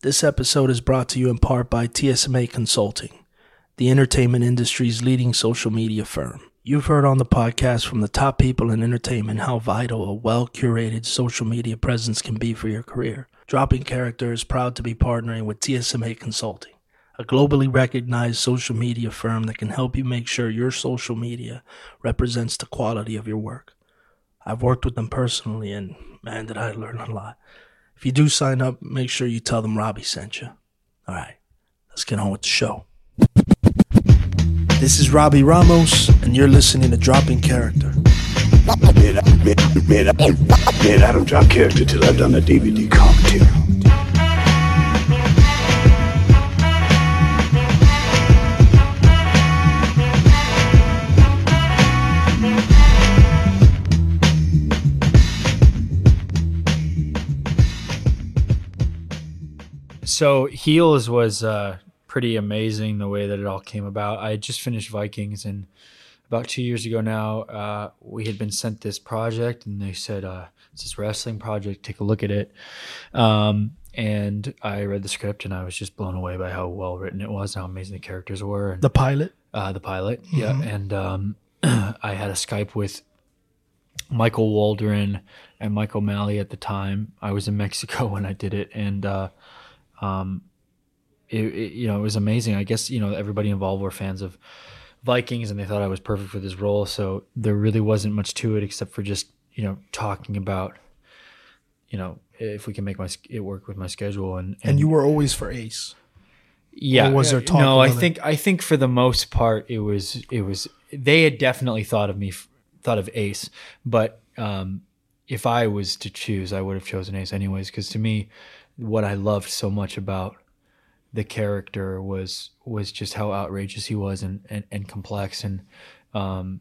This episode is brought to you in part by TSMA Consulting, the entertainment industry's leading social media firm. You've heard on the podcast from the top people in entertainment how vital a well curated social media presence can be for your career. Dropping Character is proud to be partnering with TSMA Consulting, a globally recognized social media firm that can help you make sure your social media represents the quality of your work. I've worked with them personally, and man, did I learn a lot. If you do sign up, make sure you tell them Robbie sent you. All right, let's get on with the show. This is Robbie Ramos, and you're listening to Dropping Character. Man, I, man, man, I, I don't drop character till I've done a DVD commentary. So Heels was uh, pretty amazing the way that it all came about. I had just finished Vikings, and about two years ago now, uh, we had been sent this project, and they said uh, it's this wrestling project. Take a look at it. Um, and I read the script, and I was just blown away by how well written it was, how amazing the characters were. And, The pilot. uh, the pilot, yeah. And um, I had a Skype with Michael Waldron and Michael O'Malley at the time. I was in Mexico when I did it, and uh, um, it, it, you know, it was amazing. I guess you know everybody involved were fans of Vikings, and they thought I was perfect for this role. So there really wasn't much to it except for just you know talking about, you know, if we can make my it work with my schedule, and And you were always for Ace. yeah. Or was there talk No, I about it? think I think for the most part it was it was they had definitely thought of me thought of Ace, but um, if I was to choose, I would have chosen Ace anyways because to me, what I loved so much about the character was was just how outrageous he was and and, and complex. And um,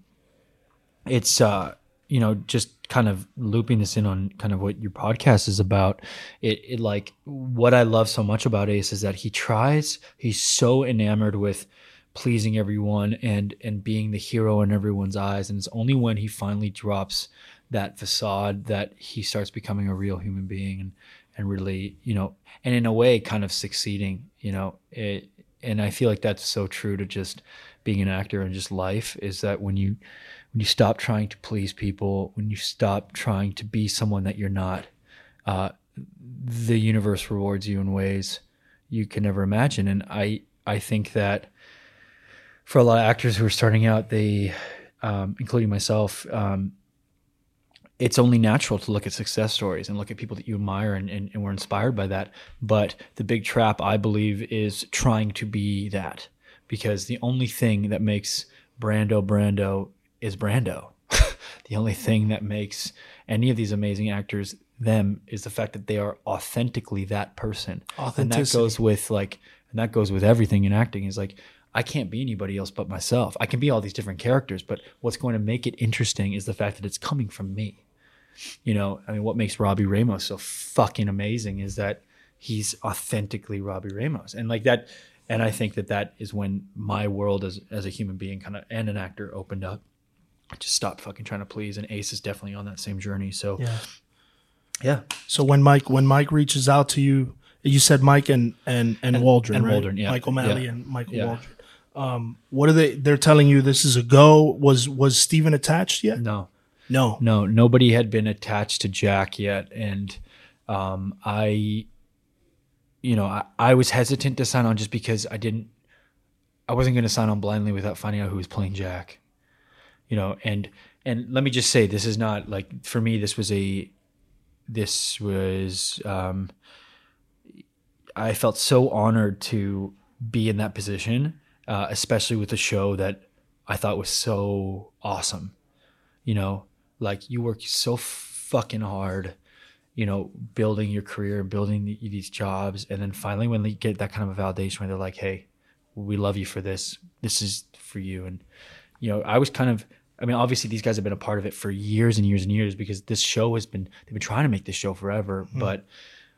it's uh you know just kind of looping this in on kind of what your podcast is about it, it like what i love so much about ace is that he tries he's so enamored with pleasing everyone and and being the hero in everyone's eyes. And it's only when he finally drops that facade that he starts becoming a real human being. And and really you know and in a way kind of succeeding you know it and i feel like that's so true to just being an actor and just life is that when you when you stop trying to please people when you stop trying to be someone that you're not uh, the universe rewards you in ways you can never imagine. And i i think that for a lot of actors who are starting out they um, including myself um, it's only natural to look at success stories and look at people that you admire and, and, and we're inspired by that. But the big trap, I believe, is trying to be that because the only thing that makes Brando Brando is Brando. the only thing that makes any of these amazing actors them is the fact that they are authentically that person. And that goes with like, and that goes with everything in acting is like, I can't be anybody else but myself. I can be all these different characters, but what's going to make it interesting is the fact that it's coming from me you know, I mean, what makes Robbie Ramos so fucking amazing is that he's authentically Robbie Ramos, and like that. And I think that that is when my world as as a human being, kind of, and an actor opened up. I just stopped fucking trying to please, and Ace is definitely on that same journey. So Yeah. yeah, So when Mike when Mike reaches out to you, you said Mike and and and, And- Waldron, and right? Waldron, yeah. Michael O'Malley Yeah. and Michael Yeah. Waldron. Um, what are they? They're telling you this is a go. Was was Steven attached yet? no, No. no, nobody had been attached to Jack yet, and um, I, you know, I, I was hesitant to sign on just because I didn't, I wasn't going to sign on blindly without finding out who was playing Jack, you know, and and let me just say, this is not like for me. This was a, this was, um, I felt so honored to be in that position, uh, especially with a show that I thought was so awesome you know like you work so fucking hard you know building your career building the, these jobs and then finally when they get that kind of a validation where they're like hey we love you for this. This is for you. And you know i was kind of i mean obviously these guys have been a part of it for years and years and years because this show has been they've been trying to make this show forever hmm. but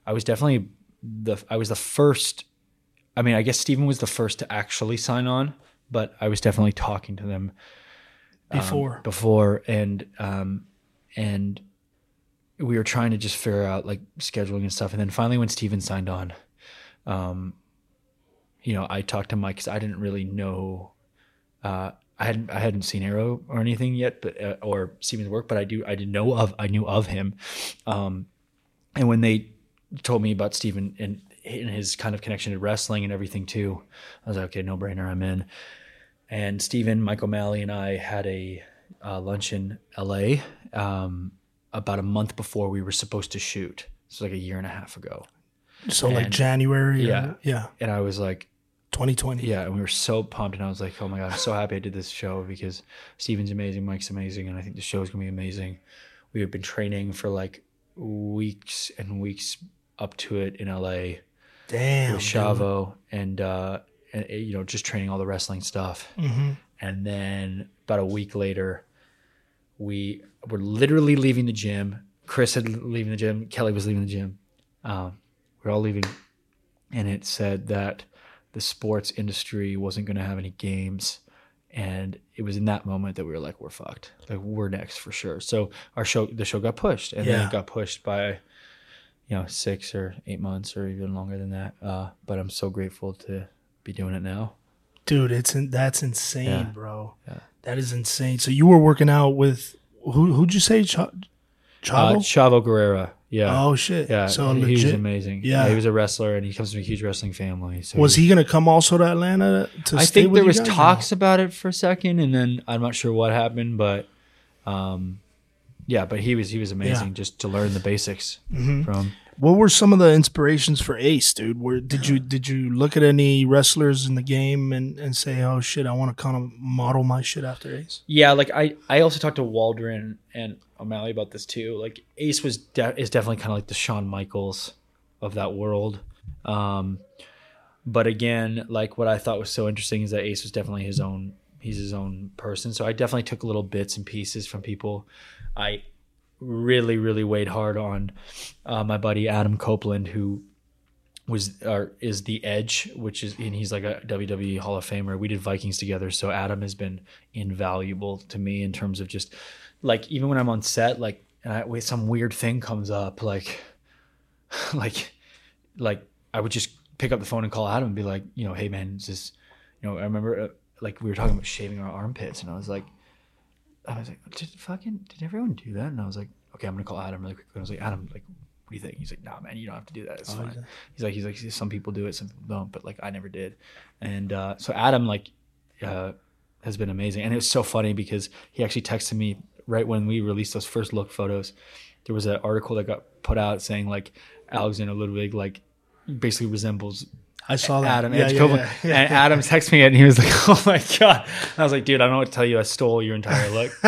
i was definitely the i was the first i mean i guess steven was the first to actually sign on but i was definitely talking to them um, Before. before and um and we were trying to just figure out like scheduling and stuff and then finally when steven signed on um, you know, I talked to Mike because I didn't really know. Uh, I hadn't I hadn't seen Arrow or anything yet, but uh, or Steven's work, but I do I did know of I knew of him, um, and when they told me about Steven and, and his kind of connection to wrestling and everything too, I was like, okay, no brainer, I'm in. And Stephen, Mike O'Malley, and I had a uh, lunch in L.A. Um, about a month before we were supposed to shoot. So like a year and a half ago, So like And- January. or- Yeah. yeah. and I was like, 2020. Yeah, and we were so pumped, and I was like, "Oh my god, I'm so happy I did this show because Steven's amazing, Mike's amazing, and I think the show is gonna be amazing." We had been training for like weeks and weeks up to it in LA Damn. with Chavo, and uh, and uh, you know, just training all the wrestling stuff. hmm And then about a week later, we were literally leaving the gym. Chris had leaving the gym. Kelly was leaving the gym. Um, we are all leaving, and it said that the sports industry wasn't going to have any games. And it was in that moment that we were like, "We're fucked. Like we're next for sure." So our show, the show got pushed, and then it got pushed by, you know, six or eight months or even longer than that. Uh, but I'm so grateful to be doing it now. Dude, it's in, that's insane, Yeah. bro. Yeah. That is insane. So you were working out with who? Who'd you say? Ch- Uh, Chavo? Chavo Guerrero, yeah. oh shit. Yeah, So he was amazing. Yeah. he was a wrestler, and he comes from a huge wrestling family. So Was he gonna come also to Atlanta to I think there was guys or no? talks about it for a second, and then I'm not sure what happened, but um, yeah, but he was he was amazing Yeah. Mm-hmm. just to learn the basics from. What were some of the inspirations for Ace, dude? Where did you did you look at any wrestlers in the game and, and say, oh shit, I want to kind of model my shit after Ace? Yeah, like I I also talked to Waldron and O'Malley about this too. Like Ace was de- is definitely kind of like the Shawn Michaels of that world. Um, but again, like what I thought was so interesting is that Ace was definitely his own. He's his own person. So I definitely took little bits and pieces from people. I really, really weighed hard on uh, my buddy Adam Copeland, who was or is the Edge, which is and he's like a WWE Hall of Famer. We did Vikings together, so Adam has been invaluable to me in terms of just like even when I'm on set, like and I, some weird thing comes up, like like like I would just pick up the phone and call Adam and be like, you know, hey man, this is this, you know, I remember uh, like we were talking about shaving our armpits, and I was like, I was like, did fucking did everyone do that? And I was like, okay, I'm gonna call Adam really quick. And I was like, Adam, like, what do you think? He's like, nah, man, you don't have to do that. It's fine. He's like, he's like, some people do it, some people don't, but like I never did. And uh, so Adam like uh, has been amazing, and it was so funny because he actually texted me right when we released those first look photos. There was an article that got put out saying like Alexander Ludwig like basically resembles I saw that. Adam Yeah, Edge yeah, Copeland. yeah, yeah. And Adam texted me and he was like, Oh my God. And I was like, dude, I don't know what to tell you. I stole your entire look.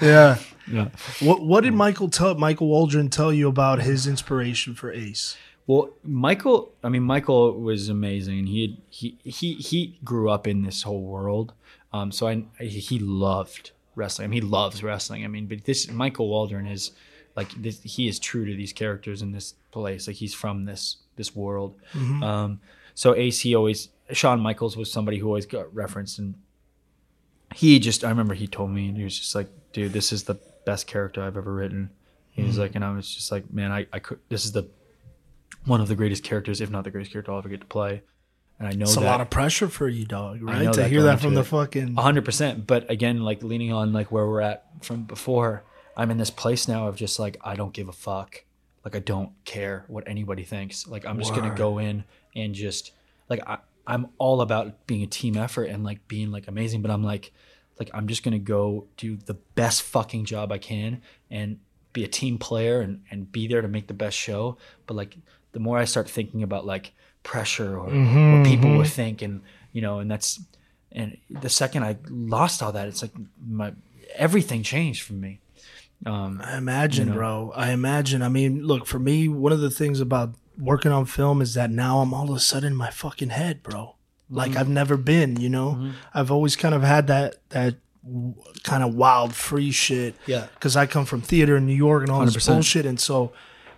yeah. yeah. What what did Michael tell Michael Waldron tell you about his inspiration for Ace? Well, Michael, I mean, Michael was amazing. He he he he grew up in this whole world, um, so I he loved wrestling. I mean, he loves wrestling. I mean, but this Michael Waldron is like this, he is true to these characters in this place. Like he's from this this world. Um, so Ace always Shawn Michaels was somebody who always got referenced, and he just I remember he told me and he was just like, dude, this is the best character I've ever written. He was like, and I was just like, man, I, I could. This is the one of the greatest characters, if not the greatest character I'll ever get to play. And I know It's that a lot of pressure for you, dog. Right? To hear that from the it. fucking hundred percent. But again, like leaning on like where we're at from before, I'm in this place now of just like I don't give a fuck. Like I don't care what anybody thinks. Like I'm just gonna go in and just like I, I'm all about being a team effort and like being like amazing. But I'm like, like I'm just gonna go do the best fucking job I can and be a team player and and be there to make the best show. But like the more I start thinking about like pressure or Mm-hmm, what people would think and you know and that's and the second I lost all that, it's like my everything changed for me. Um, I imagine, you know? bro. I imagine. I mean, look, for me, one of the things about working on film is that now I'm all of a sudden in my fucking head, bro. Like Mm-hmm. I've never been, you know. I've always kind of had that that kind of wild free shit. Yeah. Because I come from theater in New York and all this 100%. bullshit, and so,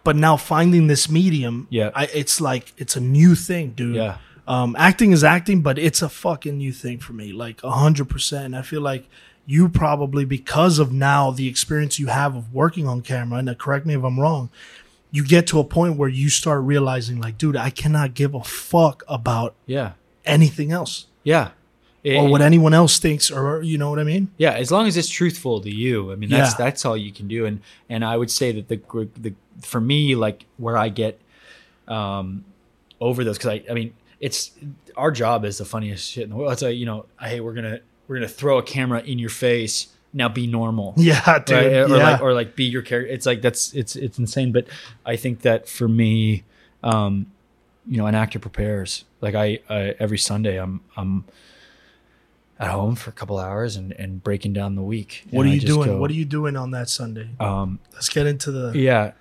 but now finding this medium, Yeah. I, it's like it's a new thing, dude. Yeah. Um, acting is acting, but it's a fucking new thing for me, like a hundred percent. I feel like you probably because of now the experience you have of working on camera, and uh, correct me if I'm wrong, you get to a point where you start realizing, like, dude, I cannot give a fuck about Yeah. anything else Yeah. or what anyone else thinks, or you know what I mean? Yeah, as long as it's truthful to you. I mean, that's Yeah. that's all you can do. And and I would say that the the for me, like where I get um over those because I I mean it's our job is the funniest shit in the world. It's like you know, hey, we're gonna we're gonna throw a camera in your face. Now be normal. Yeah, dude. right? Or yeah. like or like be your character. It's like that's it's it's insane. But I think that for me, um, you know, an actor prepares. Like I, I every Sunday I'm I'm at home for a couple hours and and breaking down the week. what And are you doing? go, What are you doing on that Sunday? Um, Let's get into the. yeah.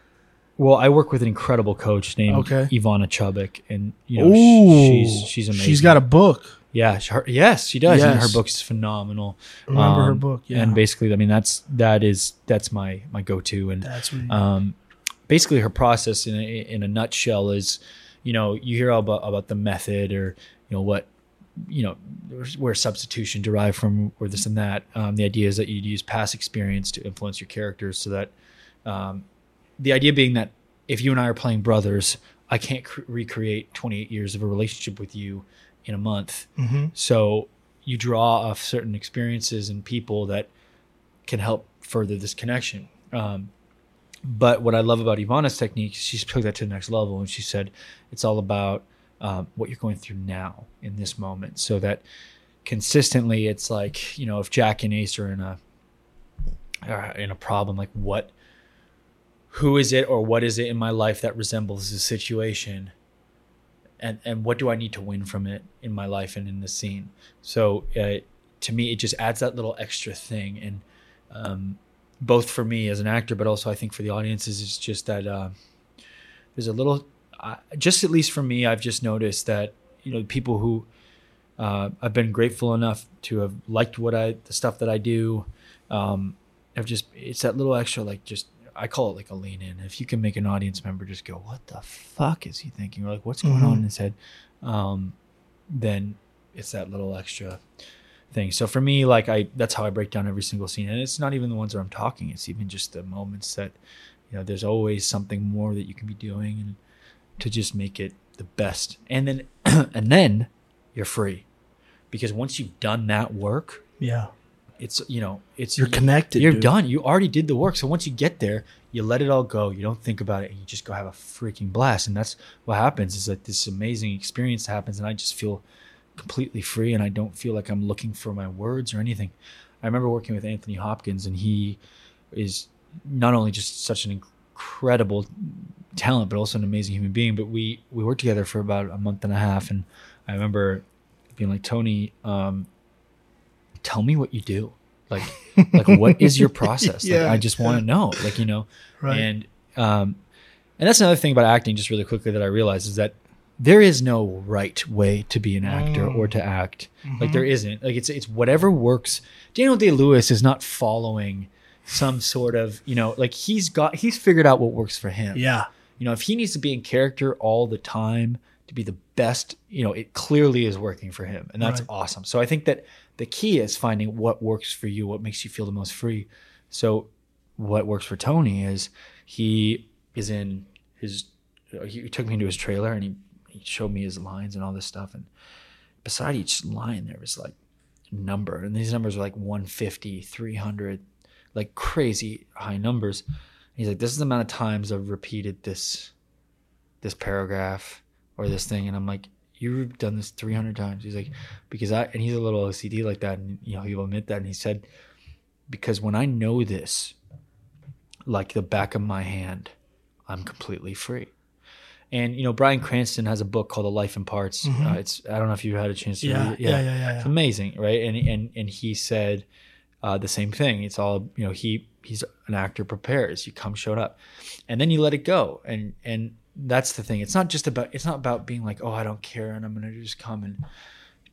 Well, I work with an incredible coach named Okay. Ivana Chubbuck, and you know Ooh, she's she's amazing. She's got a book. Yeah, she- her, yes, she does, and her Yes. book is phenomenal. Remember her Um, book? Yeah, And basically, I mean, that's that is that's my my go to, and that's um, basically her process in a, in a nutshell is, you know, you hear all about about the method or you know what, you know, where substitution derived from or this and that. Um, the idea is that you'd use past experience to influence your characters, so that um, the idea being that if you and I are playing brothers, I can't cr- recreate 28 years of a relationship with you in a month. Mhm. So you draw off certain experiences and people that can help further this connection. Um, but what I love about Ivana's technique, she took that to the next level, and she said it's all about um, what you're going through now in this moment, so that consistently, it's like you know, if Jack and Ace are in a uh, in a problem, like what, who is it or what is it in my life that resembles this situation, and and what do I need to win from it in my life and in the scene? So uh, to me, it just adds that little extra thing, and um, both for me as an actor, but also I think for the audiences, it's just that uh, there's a little, uh, just at least for me, I've just noticed that you know people who uh, I've been grateful enough to have liked what I the stuff that I do. Um, have just it's that little extra like just I call it like a lean in. If you can make an audience member just go, "What the fuck is he thinking?" or like, "What's going on Mhm. in his head?" Um, then it's that little extra thing. So for me, like I that's how I break down every single scene, and it's not even the ones where I'm talking. It's even just the moments that you know. There's always something more that you can be doing, and to just make it the best. And then and then you're free, because once you've done that work, yeah, it's you know it's you're connected. you're dude. done. You already did the work. So once you get there, you let it all go. You don't think about it, and you just go have a freaking blast. And that's what happens. Is that this amazing experience happens, and I just feel completely free, and I don't feel like I'm looking for my words or anything. I remember working with Anthony Hopkins, and he is not only just such an incredible talent, but also an amazing human being. But we we worked together for about a month and a half, and I remember being like, Tony, um, tell me what you do. Like, like what is your process? Like, I just want to know. Like, you know, Right. and um, and that's another thing about acting. Just really quickly that I realized is that there is no right way to be an actor Mm. or to act. Mm-hmm. Like there isn't. Like it's it's whatever works. Daniel Day Lewis is not following some sort of you know like he's got he's figured out what works for him. yeah, You know, if he needs to be in character all the time to be the best, you know, it clearly is working for him. And that's Right. awesome. So I think that the key is finding what works for you, what makes you feel the most free. So what works for Tony is he is in his he took me into his trailer and he, he showed me his lines and all this stuff. And beside each line there was like number. And these numbers are like 150 300 like crazy high numbers. He's like this is the amount of times i've repeated this this paragraph or this thing. And i'm like you've done this 300 times. He's like because i and he's a little ocd like that and you know he'll admit that and he said because when i know this like the back of my hand i'm completely free. And you know bryan cranston has a book called a life in parts. Uh, it's i don't know if you had a chance to yeah, read it. Yeah, yeah, yeah, it's yeah. amazing right? And and and he said uh, the same thing. It's all you know he he's an actor prepares. You come showed up. And then you let it go. And and that's the thing it's not just about it's not about being like oh i don't care and i'm gonna just come and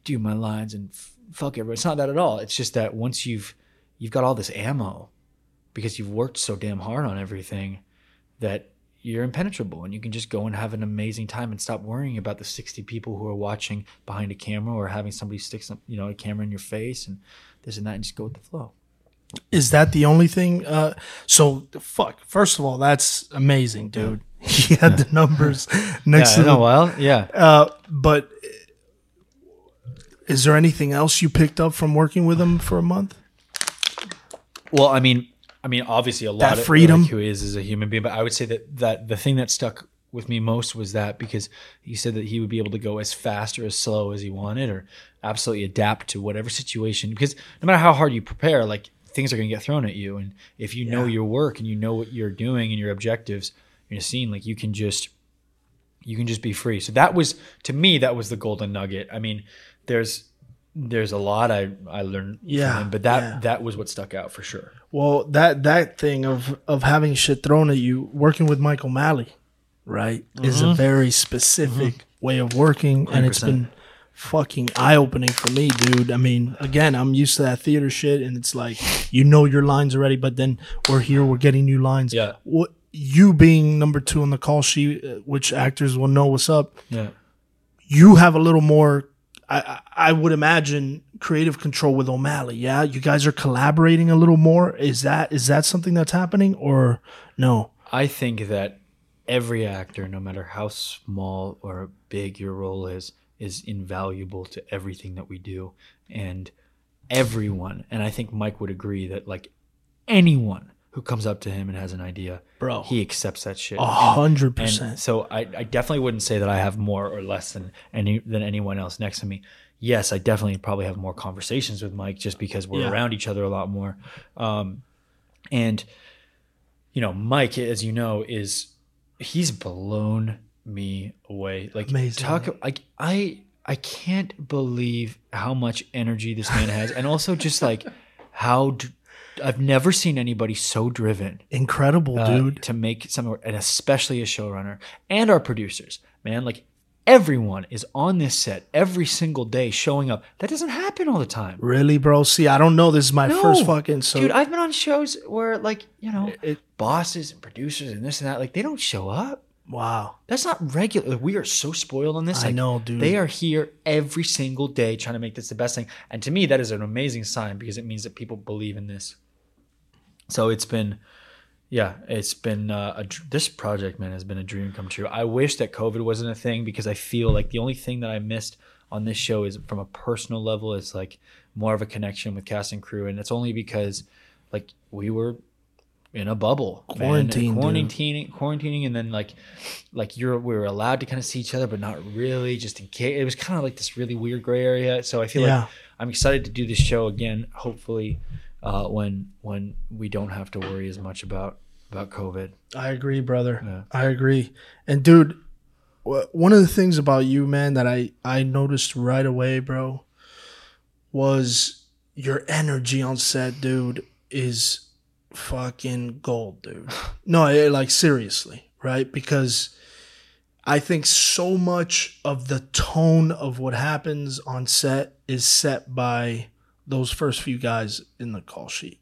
do my lines and f- fuck everybody it's not that at all it's just that once you've you've got all this ammo because you've worked so damn hard on everything that you're impenetrable and you can just go and have an amazing time and stop worrying about the 60 people who are watching behind a camera or having somebody stick some you know a camera in your face and this and that and just go with the flow Is that the only thing? Uh, so fuck. First of all, that's amazing, dude. he had the numbers next Yeah, to I know. the Well, yeah. Uh, but is there anything else you picked up from working with him for a month? Well, I mean, I mean, obviously, a lot That of freedom. like, who he is as a human being, but I would say that that the thing that stuck with me most was that because he said that he would be able to go as fast or as slow as he wanted, or absolutely adapt to whatever situation. Because no matter how hard you prepare, like things are going to get thrown at you, and if you know your work and you know what you're doing and your objectives in a scene, like you can just you can just be free. So that was to me that was the golden nugget. I mean, there's there's a lot I I learned Yeah, from him, but that yeah. that was what stuck out for sure. Well, that that thing of of having shit thrown at you, working with Michael O'Malley, right, is a mm-hmm. very specific mm-hmm. way of working, and it's 100%. been fucking eye opening for me, dude. I mean, again, I'm used to that theater shit, and it's like you know your lines already, but then we're here, we're getting new lines. Yeah. What you being number two on the call sheet, uh, which actors will know what's up. Yeah. you have a little more I, I I would imagine creative control with O'Malley. Yeah, you guys are collaborating a little more. Is that is that something that's happening or no? I think that every actor, no matter how small or big your role is, is invaluable to everything that we do. And everyone, and I think Mike would agree that like anyone who comes up to him and has an idea, Bro. he accepts that shit. A hundred percent. so I, I definitely wouldn't say that I have more or less than any than anyone else next to me. Yes, I definitely probably have more conversations with Mike just because we're Yeah. around each other a lot more. Um, and you know, Mike, as you know, is he's blown me away. Like Amazing, talk like I I can't believe how much energy this man has, and also just like how d- I've never seen anybody so driven Incredible, uh, dude. to make some, and especially a showrunner and our producers, man. Like everyone is on this set every single day, showing up. That doesn't happen all the time. Really, bro? See, I don't know. This is my No. first fucking so dude, I've been on shows where like you know It- bosses and producers and this and that, like they don't show up. wow. That's not regular. We are so spoiled on this. I like, know, dude. They are here every single day trying to make this the best thing. And to me, that is an amazing sign because it means that people believe in this. So it's been, yeah, it's been uh, a, this project, man, has been a dream come true. I wish that COVID wasn't a thing because I feel like the only thing that I missed on this show is from a personal level is like more of a connection with cast and crew, and it's only because like we were in a bubble, Quarantine, dude. quarantining, quarantining, and then like, like you're we were allowed to kind of see each other, but not really, just in case. It was kind of like this really weird gray area. So I feel Yeah. like I'm excited to do this show again. Hopefully, uh, when when we don't have to worry as much about about COVID. I agree, brother. Yeah. I agree. And dude, one of the things about you, man, that I I noticed right away, bro, was your energy on set, dude, is fucking gold, dude. No, eh, like seriously, right? Because I think so much of the tone of what happens on set is set by those first few guys in the call sheet.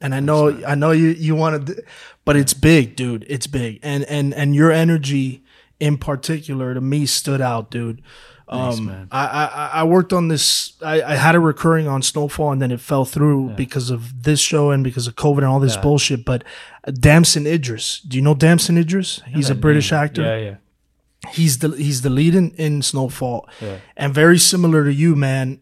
And I know, I know you you want to, but it's big, dude. It's big, and and and your energy in particular to me stood out, dude. Um, man. I, I I worked on this. I, I had a recurring on Snowfall, and then it fell through because of this show and because of COVID and all this Yeah. bullshit. But Damson Idris, do you know Damson Idris? He's a British name. actor Yeah, yeah. he's the he's the lead in, in Snowfall, Yeah. and very similar to you, man.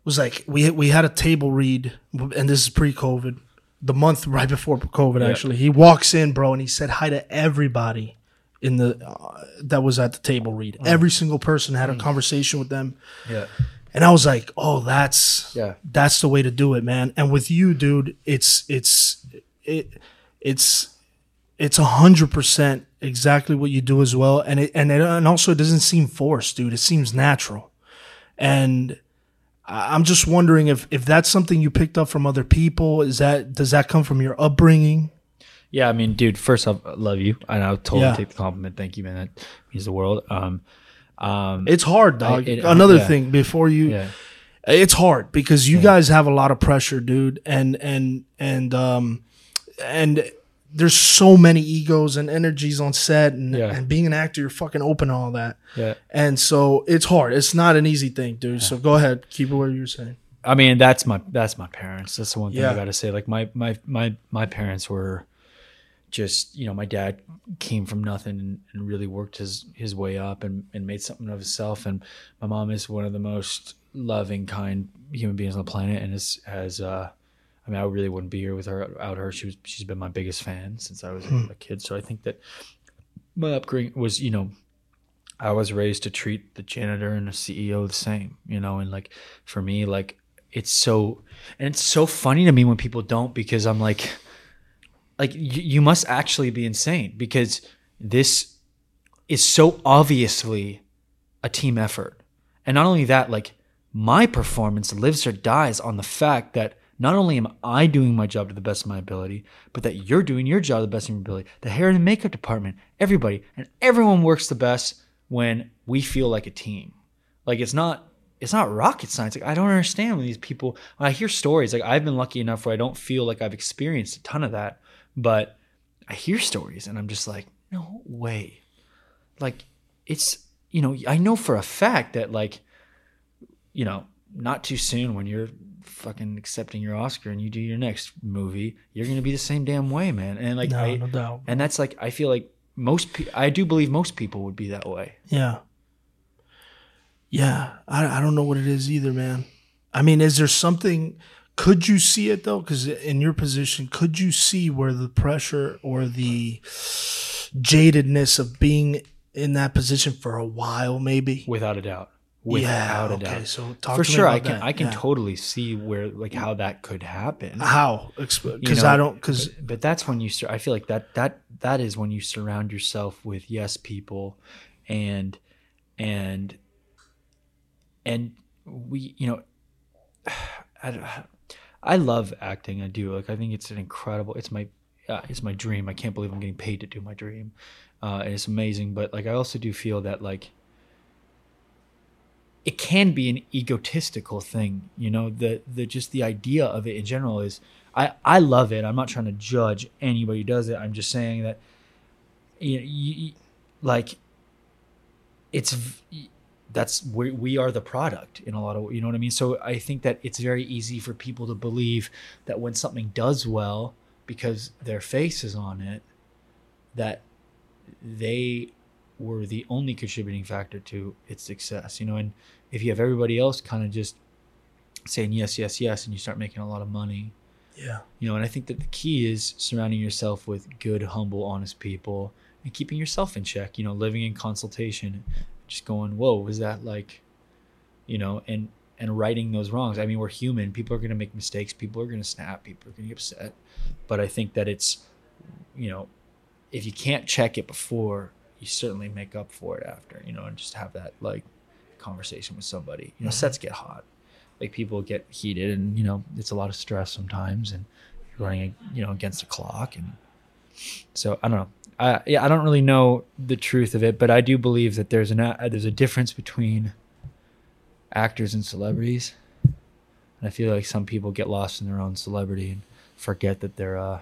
It was like we we had a table read, and this is pre-COVID, the month right before COVID. Yeah. Actually, he walks in, bro, and he said hi to everybody in the uh, that was at the table read. Every single person had a conversation with them, Yeah. and I was like, oh, that's Yeah. that's the way to do it, man. And with you, dude, it's it's it it's it's a hundred percent exactly what you do as well, and it and it, and also it doesn't seem forced, dude. It seems natural, and I'm just wondering if if that's something you picked up from other people. Is that does that come from your upbringing? Yeah, I mean, dude, first off, I love you. And I'll totally Yeah. take the compliment. Thank you, man. That means the world. Um, um, It's hard, dog. it- Another yeah. thing before you, yeah. it's hard because you guys have a lot of pressure, dude, and and and um and there's so many egos and energies on set, and, Yeah. and being an actor, you're fucking open to all that, Yeah. and so it's hard. It's not an easy thing, dude. So go ahead, keep it where you're saying. I mean, that's my that's my parents. That's the one thing Yeah. I got to say. Like my my my my parents were just you know my dad came from nothing and, and really worked his his way up and, and made something of himself and my mom is one of the most loving kind human beings on the planet and is has uh I mean I really wouldn't be here with her without her. She was she's been my biggest fan since I was hmm. a kid. So I think that my upbringing was you know I was raised to treat the janitor and the CEO the same you know and like for me like it's so and it's so funny to me when people don't because I'm like like you, you must actually be insane because this is so obviously a team effort. And not only that like my performance lives or dies on the fact that not only am I doing my job to the best of my ability, but that you're doing your job to the best of your ability. The hair and makeup department, everybody, and everyone works the best when we feel like a team. Like it's not it's not rocket science. Like I don't understand when these people when I hear stories, like I've been lucky enough where I don't feel like I've experienced a ton of that, but I hear stories and I'm just like, no way. Like it's you know, I know for a fact that like, you know, not too soon when you're fucking accepting your Oscar and you do your next movie, you're gonna be the same damn way, man. And like No, I no doubt. and that's like I feel like most pe- I do believe most people would be that way. Yeah. Yeah. I, I don't know what it is either, man. I mean, is there something, could you see it though? Because in your position, could you see where the pressure or the jadedness of being in that position for a while, maybe? without a doubt without a okay, doubt so talk for to me sure i can that. i can Yeah. totally see where like how that could happen How? You Because know, I don't, because, but, but that's when you sur- i feel like that that that is when you surround yourself with yes people and and and we you know I, I love acting i do like i think it's an incredible it's my uh, it's my dream i can't believe i'm getting paid to do my dream uh, and it's amazing but like i also do feel that like it can be an egotistical thing you know the the just the idea of it in general is i i love it. I'm not trying to judge anybody who does it. I'm just saying that you, you, like it's that's we, we are the product in a lot of you know what i mean? So i think that it's very easy for people to believe that when something does well because their face is on it that they were the only contributing factor to its success you know and if you have everybody else kind of just saying yes yes yes and you start making a lot of money. Yeah. you know and i think that the key is surrounding yourself with good humble honest people and keeping yourself in check you know living in consultation just going whoa was that like you know and and righting those wrongs. I mean we're human. People are going to make mistakes. People are going to snap. People are going to get upset. But i think that it's you know if you can't check it before you certainly make up for it after you know and just have that like conversation with somebody. You know sets get hot. Like people get heated and you know it's a lot of stress sometimes and you're running you know against the clock and so i don't know. I, yeah i don't really know the truth of it but i do believe that there's an a- there's a difference between actors and celebrities. And i feel like some people get lost in their own celebrity and forget that they're uh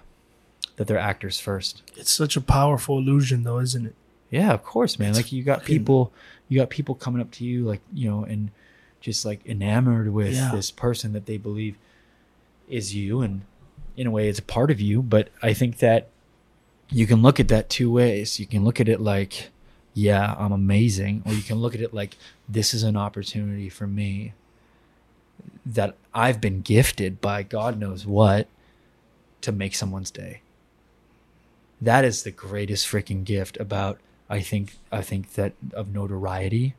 that they're actors first. It's such a powerful illusion, though, isn't it? Yeah, of course, man. It's like you got people, you got people coming up to you, like you know, and just like enamored with Yeah. this person that they believe is you, and in a way, it's a part of you. But I think that you can look at that two ways. You can look at it like, yeah, I'm amazing, or you can look at it like this is an opportunity for me that I've been gifted by God knows what to make someone's day that is the greatest freaking gift about i think i think that of notoriety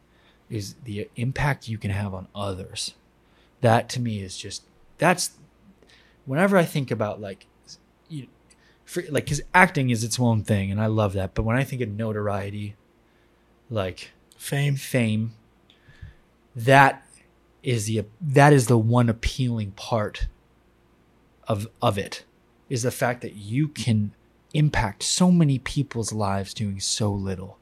is the impact you can have on others that to me is just that's whenever i think about like you for, like because acting is its own thing and i love that but when i think of notoriety like Fame. fame that is the that is the one appealing part of of it is the fact that you can impact so many people's lives doing so little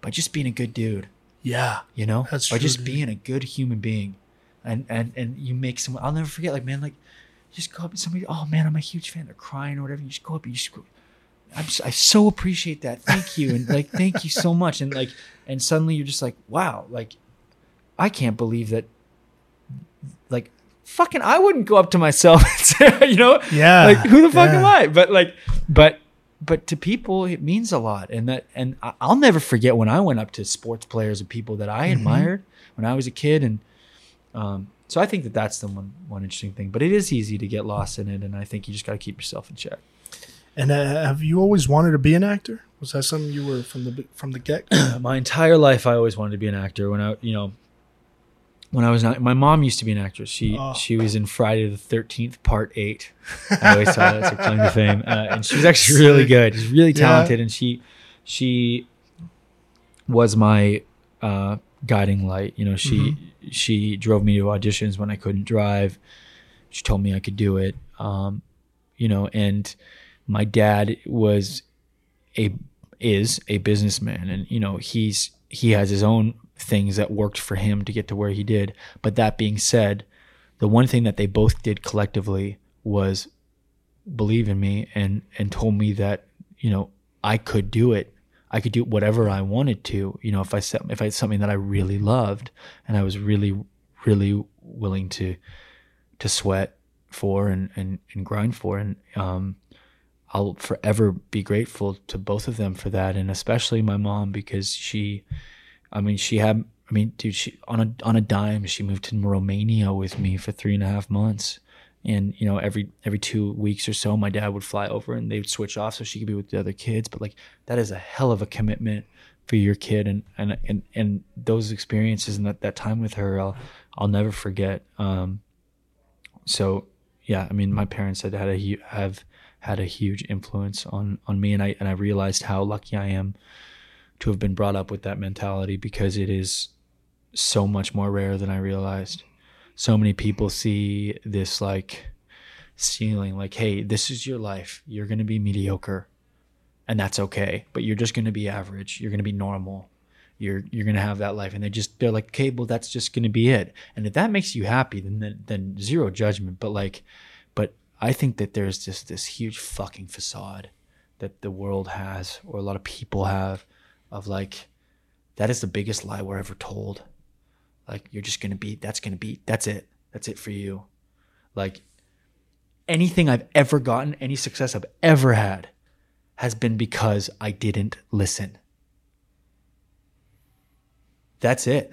by just being a good dude Yeah. you know That's by true, just dude. being a good human being and and and you make someone i'll never forget like man like you just go up to somebody oh man i'm a huge fan they're crying or whatever you just go up and you just go I'm just, I so appreciate that. Thank you. And like, thank you so much. And like, and suddenly you're just like, wow, like, I can't believe that, like, fucking I wouldn't go up to myself and say, you know, Yeah, like who the fuck yeah. am I? But like, but but to people it means a lot, and that and I'll never forget when I went up to sports players and people that I Mm-hmm. admired when I was a kid, and um, so I think that that's the one one interesting thing. But it is easy to get lost in it, and I think you just got to keep yourself in check. And uh, have you always wanted to be an actor? Was that something you were from the from the get? my entire life I always wanted to be an actor. When I, you know, when I was not, my mom used to be an actress. She Oh. she was in Friday the Thirteenth Part Eight. I always saw that her claim to fame, uh, and she was actually really good. She's really Yeah. talented, and she she was my uh, guiding light. You know, she Mm-hmm. she drove me to auditions when I couldn't drive. She told me I could do it. Um, you know, and my dad was a is a businessman and you know he's he has his own things that worked for him to get to where he did. But that being said the one thing that they both did collectively was believe in me and and told me that you know I could do it. I could do whatever I wanted to you know if I set if I had something that I really loved and I was really really willing to to sweat for and and, and grind for. And um I'll forever be grateful to both of them for that, and especially my mom because she, I mean, she had, I mean, dude, she on a on a dime, she moved to Romania with me for three and a half months, and you know, every every two weeks or so, my dad would fly over and they would switch off so she could be with the other kids. But like, that is a hell of a commitment for your kid, and and and and those experiences and that that time with her, I'll I'll never forget. Um, so yeah, I mean, my parents had had a have had a huge influence on on me, and I and I realized how lucky I am to have been brought up with that mentality because it is so much more rare than I realized. So many people see this like ceiling, like, hey, this is your life. You're gonna be mediocre, and that's okay. But you're just gonna be average. You're gonna be normal. You're you're gonna have that life, and they just they're like, okay, well, that's just gonna be it. And if that makes you happy, then then, then zero judgment. But like, but I think that there's just this huge fucking facade that the world has, or a lot of people have, of like, that is the biggest lie we're ever told. Like, you're just gonna be, that's gonna be, that's it. That's it for you. Like, anything I've ever gotten, any success I've ever had, has been because I didn't listen. That's it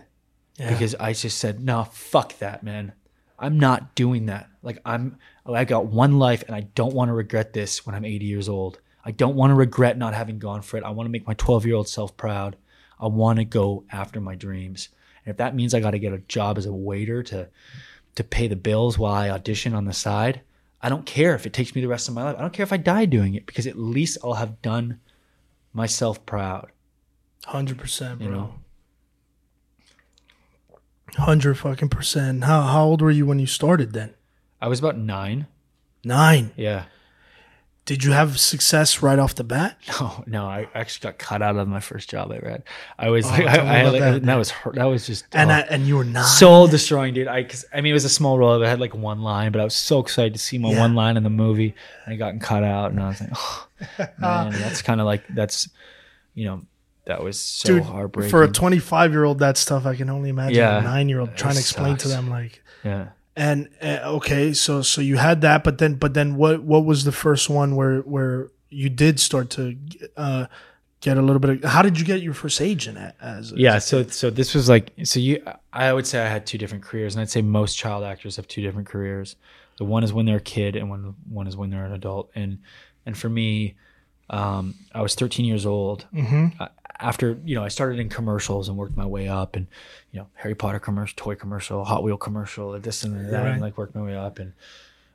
because I just said, no, fuck that, man. I'm not doing that. Like I'm, I got one life and I don't want to regret this when I'm 80 years old. I don't want to regret not having gone for it. I want to make my 12 year old self proud. I want to go after my dreams. And if that means I got to get a job as a waiter to, to pay the bills while I audition on the side, I don't care if it takes me the rest of my life. I don't care if I die doing it because at least I'll have done myself proud. Hundred percent, bro. You know? Hundred fucking percent. How how old were you when you started then? I was about nine. Nine. Yeah. Did you have success right off the bat? No, no, I actually got cut out of my first job I read. I was Oh, like, I, I like, that. that. was hurt. That was just And oh, I, and you were not soul destroying, dude. I, cause, I mean, it was a small role. I had like one line, but I was so excited to see my Yeah. one line in the movie. And I gotten cut out, and I was like, oh, man, that's kind of like that's, you know, that was so Dude, heartbreaking. for a 25 year old, that stuff I can only imagine Yeah. a nine year old trying to explain to them like. yeah. And uh, okay, so so you had that, but then but then what what was the first one where where you did start to uh, get a little bit of? How did you get your first agent as? yeah so so this was like so you i would say i had two different careers and i'd say most child actors have two different careers the one is when they're a kid and one one is when they're an adult and and for me um i was 13 years old Mhm. uh, after you know i started in commercials and worked my way up and you know harry potter commercial toy commercial hot wheel commercial this and that Right. and like worked my way up and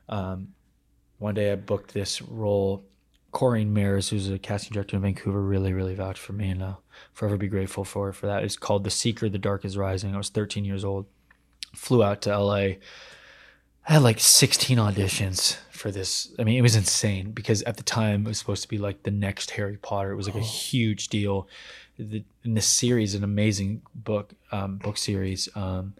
um one day i booked this role Corrine Mears, who's a casting director in Vancouver, really, really vouched for me, and I'll forever be grateful for for that. It's called The Seeker: The Dark Is Rising. I was 13 years old, flew out to LA. I had like 16 auditions for this. I mean, it was insane because at the time it was supposed to be like the next Harry Potter. It was like a huge deal. The, and this series, an amazing book, um, book series, um,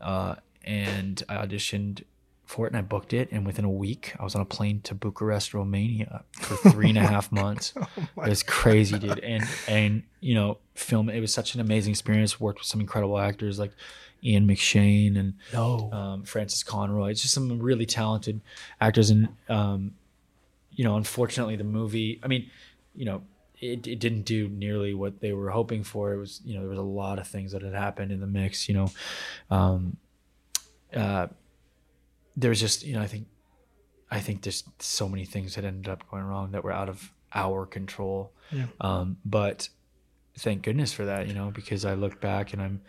uh, and I auditioned for it and I booked it. And within a week, I was on a plane to Bucharest, Romania for three and a half months. Oh it was crazy, dude. And, and, you know, film, it was such an amazing experience. Worked with some incredible actors like Ian McShane and No. um, Frances Conroy. It's just some really talented actors. And, um, you know, unfortunately, the movie, I mean, you know, it, it didn't do nearly what they were hoping for. It was, you know, there was a lot of things that had happened in the mix, you know. Um, uh, there was just, you know, I think, I think there's so many things that ended up going wrong that were out of our control. Yeah. Um, but thank goodness for that, you know, because I look back and I'm,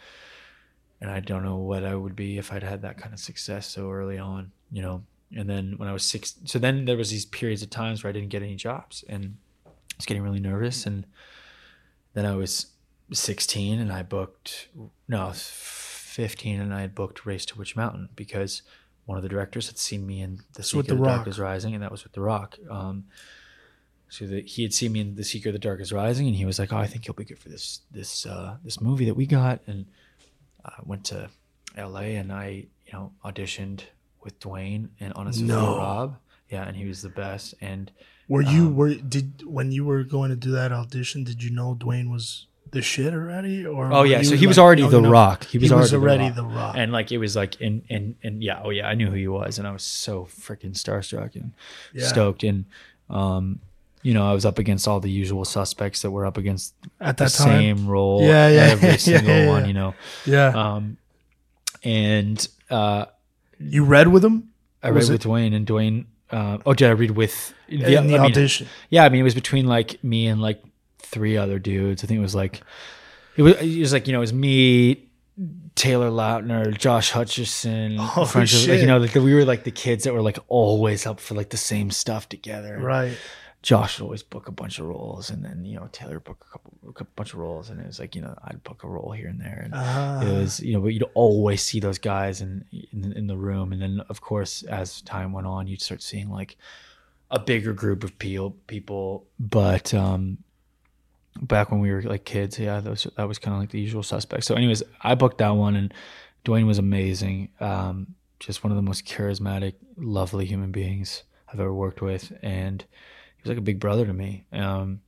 and I don't know what I would be if I'd had that kind of success so early on, you know. And then when I was six, so then there was these periods of times where I didn't get any jobs, and I was getting really nervous. And then I was 16, and I booked no, 15, and I had booked Race to Witch Mountain because one of the directors had seen me in The Secret of the Dark is Rising, and that was with The Rock. Um, so that he had seen me in The Secret of the Dark is Rising, and he was like, "Oh, I think you'll be good for this this uh, this movie that we got." And I went to L.A. and I, you know, auditioned with Dwayne and Honest No. Rob. Yeah, and he was the best. And Were um, you were did when you were going to do that audition? Did you know Dwayne was the shit already? Or oh yeah, so he was already young the enough- Rock. He was, already, already the The Rock. And like it was like and and and yeah, oh yeah, I knew who he was, and I was so freaking starstruck and Yeah. stoked. And um, you know, I was up against all the usual suspects that were up against At the that time, same role. Yeah, yeah, every yeah, single yeah, one. You know, yeah. um, and uh, you read with him I read it- with Dwayne and Dwayne. Uh, oh, did I read with in the I mean, audition. Yeah, I mean, it was between like me and like three other dudes. I think it was like, it was, it was like, you know, it was me, Taylor Lautner, Josh Hutcherson, Oh, French- like, you know, like we were like the kids that were like always up for like the same stuff together. Right. Josh would always book a bunch of roles, and then you know Taylor would book a couple, a bunch of roles, and it was like you know I'd book a role here and there, and Ah. it was you know but you'd always see those guys in, in in the room, and then of course as time went on, you'd start seeing like a bigger group of people people, but um back when we were like kids, yeah, that was that was kind of like the usual suspects. So, anyways, I booked that one, and Dwayne was amazing. Um, just one of the most charismatic, lovely human beings I've ever worked with, and he was like a big brother to me. Um,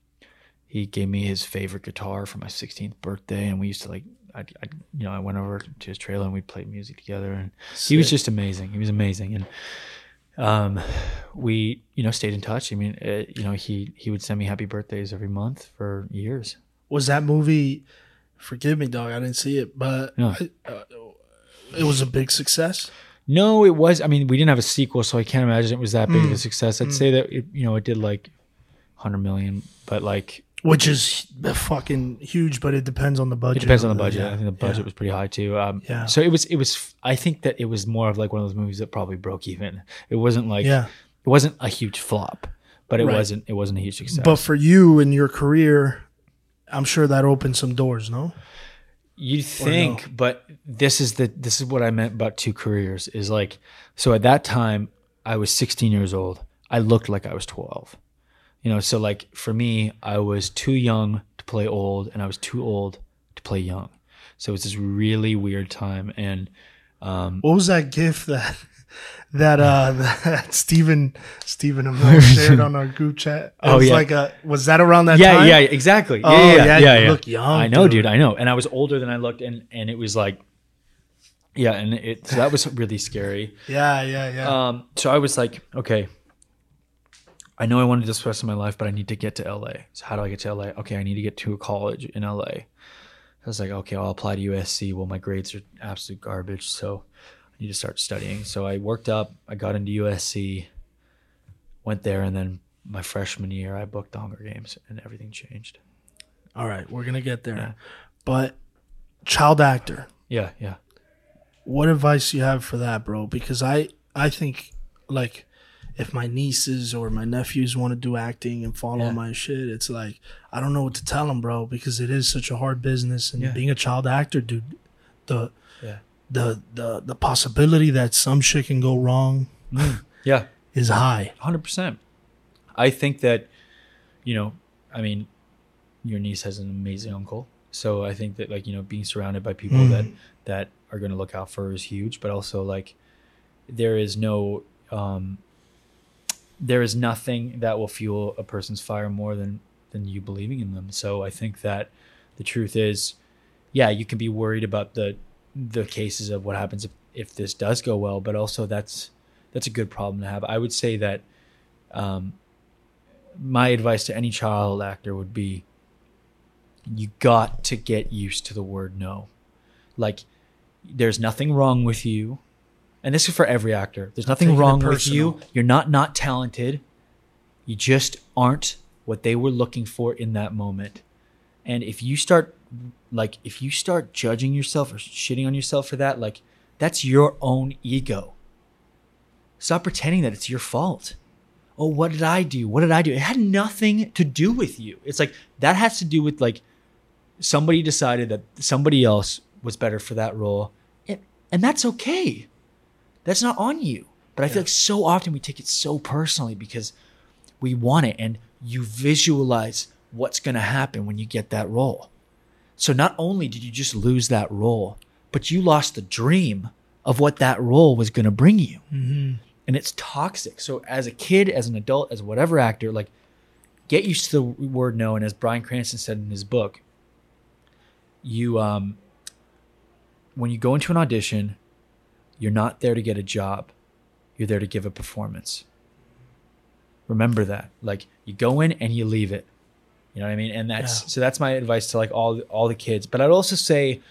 he gave me his favorite guitar for my 16th birthday, and we used to like, I, I, you know, I went over to his trailer and we played music together, and he was just amazing. He was amazing, and um, we, you know, stayed in touch. I mean, uh, you know, he he would send me happy birthdays every month for years. Was that movie? Forgive me, dog. I didn't see it, but No. I- uh, it was a big success. No, it was. I mean, we didn't have a sequel, so I can't imagine it was that big of a Mm. success. I'd say that it, you know it did like hundred million, but like Which is fucking huge, but it depends on the budget. it depends on the budget. I think the budget was pretty high too. Um, Yeah. So it was. It was. I think that it was more of like one of those movies that probably broke even. It wasn't like. Yeah. It wasn't a huge flop, but it Right. wasn't. It wasn't a huge success. But for you and your career, I'm sure that opened some doors. No. You think, but this is the this is what I meant about two careers is like so at that time I was 16 years old. I looked like I was 12. You know, so like for me, I was too young to play old and I was too old to play young. So it's this really weird time and um What was that gift that that uh that Stephen Stephen Amell shared on our group chat? It Oh, was yeah. like a was that around that yeah, time? yeah, exactly. Oh, yeah, yeah, yeah, yeah, you yeah. look young, I know, dude. dude. I know. And I was older than I looked and and it was like yeah, and it so that was really scary. Yeah, yeah, yeah. Um, so I was like, okay, I know I want to do this rest of my life, but I need to get to LA. So how do I get to LA? Okay, I need to get to a college in LA. Was like, okay, I'll apply to USC. Well, my grades are absolute garbage, so I need to start studying. So I worked up. I got into USC, went there, and then my freshman year, I booked the Hunger Games, and everything changed. All right, we're gonna get there. Yeah. But child actor, Yeah, yeah. what advice you have for that, bro? Because I I think like if my nieces or my nephews want to do acting and follow Yeah. my shit, it's like I don't know what to tell them, bro, because it is such a hard business and Yeah. being a child actor, dude, the Yeah. the the the possibility that some shit can go wrong Yeah. is high. Hundred percent. I think that, you know, I mean, your niece has an amazing uncle, so I think that like you know being surrounded by people Mm. that that are going to look out for her is huge. But also like, there is no um, there is nothing that will fuel a person's fire more than than you believing in them. So I think that the truth is, yeah, you can be worried about the the cases of what happens if, if this does go well, but also that's that's a good problem to have. I would say that um, my advice to any child actor would be you got to get used to the word no. Like there's nothing wrong with you. And this is for every actor. There's nothing wrong with you. You're not not talented. You just aren't what they were looking for in that moment. And if you start like if you start judging yourself or shitting on yourself for that, like that's your own ego. Stop pretending that it's your fault. Oh, what did I do? What did I do? It had nothing to do with you. It's like that has to do with like somebody decided that somebody else was better for that role. And, and that's okay. That's not on you. But I feel like so often we take it so personally because we want it and you visualize what's going to happen when you get that role. So not only did you just lose that role, but you lost the dream of what that role was going to bring you. And it's toxic. So as a kid, as an adult, as whatever actor, like get used to the word no. And as Bryan Cranston said in his book, you um when you go into an audition, you're not there to get a job. You're there to give a performance. Remember that. Like you go in and you leave it. You know what I mean? And that's Yeah. so that's my advice to like all all the kids. But I'd also say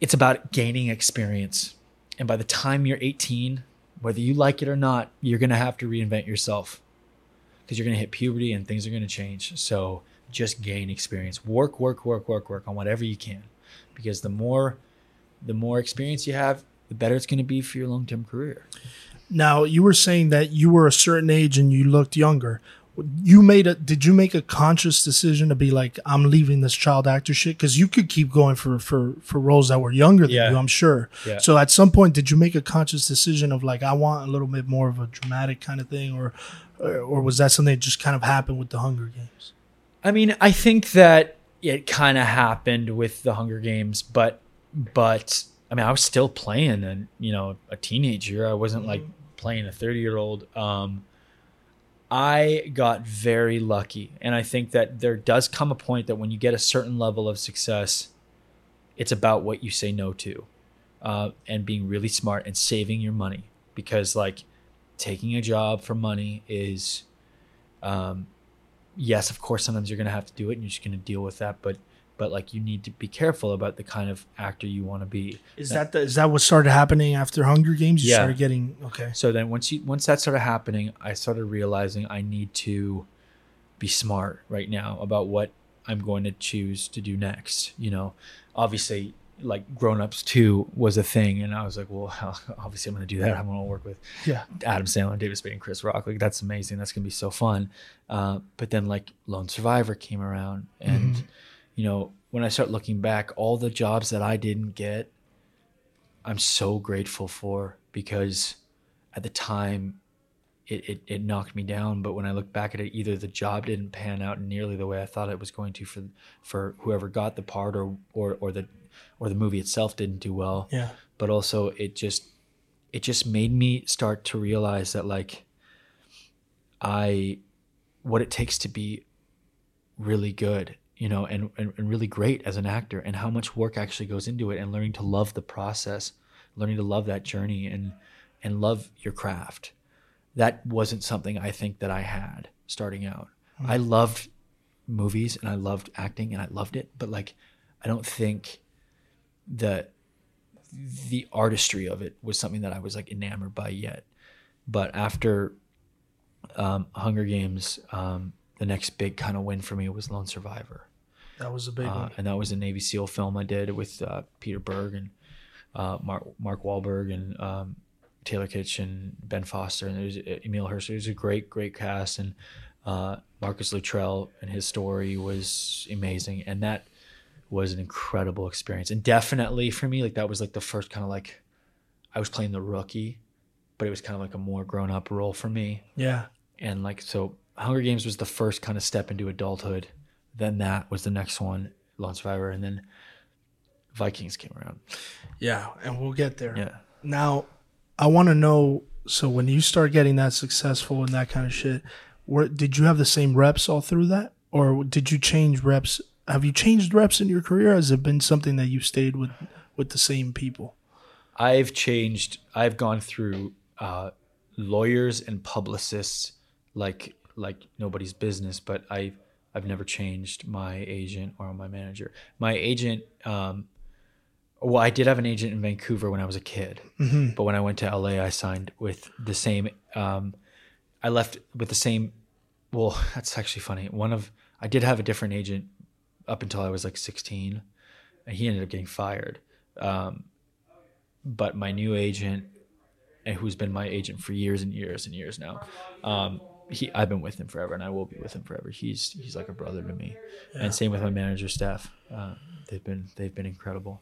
it's about gaining experience. And by the time you're 18, whether you like it or not, you're going to have to reinvent yourself because you're going to hit puberty and things are going to change. So just gain experience. Work, work, work, work, work on whatever you can because the more the more experience you have, the better it's going to be for your long-term career. Now you were saying that you were a certain age and you looked younger. You made a did you make a conscious decision to be like I'm leaving this child actor shit because you could keep going for for for roles that were younger than Yeah. you I'm sure. Yeah. So at some point did you make a conscious decision of like I want a little bit more of a dramatic kind of thing or, or was that something that just kind of happened with the Hunger Games? I mean, I think that it kind of happened with the Hunger Games, but but I mean, I was still playing and you know a teenager. I wasn't like playing a thirty year old. Um, I got very lucky, and I think that there does come a point that when you get a certain level of success, it's about what you say no to, uh, and being really smart and saving your money because like taking a job for money is um, yes, of course, sometimes you're going to have to do it and you're just going to deal with that. But, but like, you need to be careful about the kind of actor you want to be. Is that the, is that what started happening after Hunger Games? You Yeah. started getting okay. So then once you, once that started happening, I started realizing I need to be smart right now about what I'm going to choose to do next. You know, obviously like grown ups two was a thing. And I was like, well, obviously I'm going to do that. I'm going to work with Yeah. Adam Sandler, David Spade, and Chris Rock. Like that's amazing. That's gonna be so fun. Uh, but then like Lone Survivor came around, and you know when I start looking back, all the jobs that I didn't get, I'm so grateful for because at the time it, it, it knocked me down. But when I look back at it, either the job didn't pan out nearly the way I thought it was going to for for whoever got the part, or or or the or the movie itself didn't do well Yeah. but also it just it just made me start to realize that like i what it takes to be really good you know and, and, and really great as an actor and how much work actually goes into it and learning to love the process learning to love that journey and and love your craft. That wasn't something i think that i had starting out. I loved movies and i loved acting and i loved it but like i don't think that the artistry of it was something that I was like enamored by yet. But after um, Hunger Games, um, the next big kind of win for me was Lone Survivor, That was a big uh, one. and that was a Navy SEAL film I did with uh, Peter Berg and uh, Mark Mark Wahlberg and um, Taylor Kitsch and Ben Foster and there's Emile Hirsch. It was a great great cast and uh, Marcus Luttrell and his story was amazing and that was an incredible experience and definitely for me like that was like the first kind of like I was playing the rookie but it was kind of like a more grown up role for me Yeah. and like so hunger games was the first kind of step into adulthood then that was the next one lone survivor and then vikings came around Yeah. And we'll get there. yeah Now, I want to know. So when you start getting that successful and that kind of shit, where did you have the same reps all through that, or did you change reps? Have you changed reps in your career? Has it been something that you stayed with with the same people? I've changed. I've gone through uh, lawyers and publicists like like nobody's business, but I I've never changed my agent or my manager. My agent, um, well, I did have an agent in Vancouver when I was a kid, but when I went to LA, I signed with the same. Um, I left with the same. Well, that's actually funny. One of I did have a different agent up until I was like 16, and he ended up getting fired. Um, but my new agent, and who's been my agent for years and years and years now, um, he I've been with him forever, and I will be with him forever. He's he's like a brother to me, and same with my manager staff. Uh, they've been they've been incredible.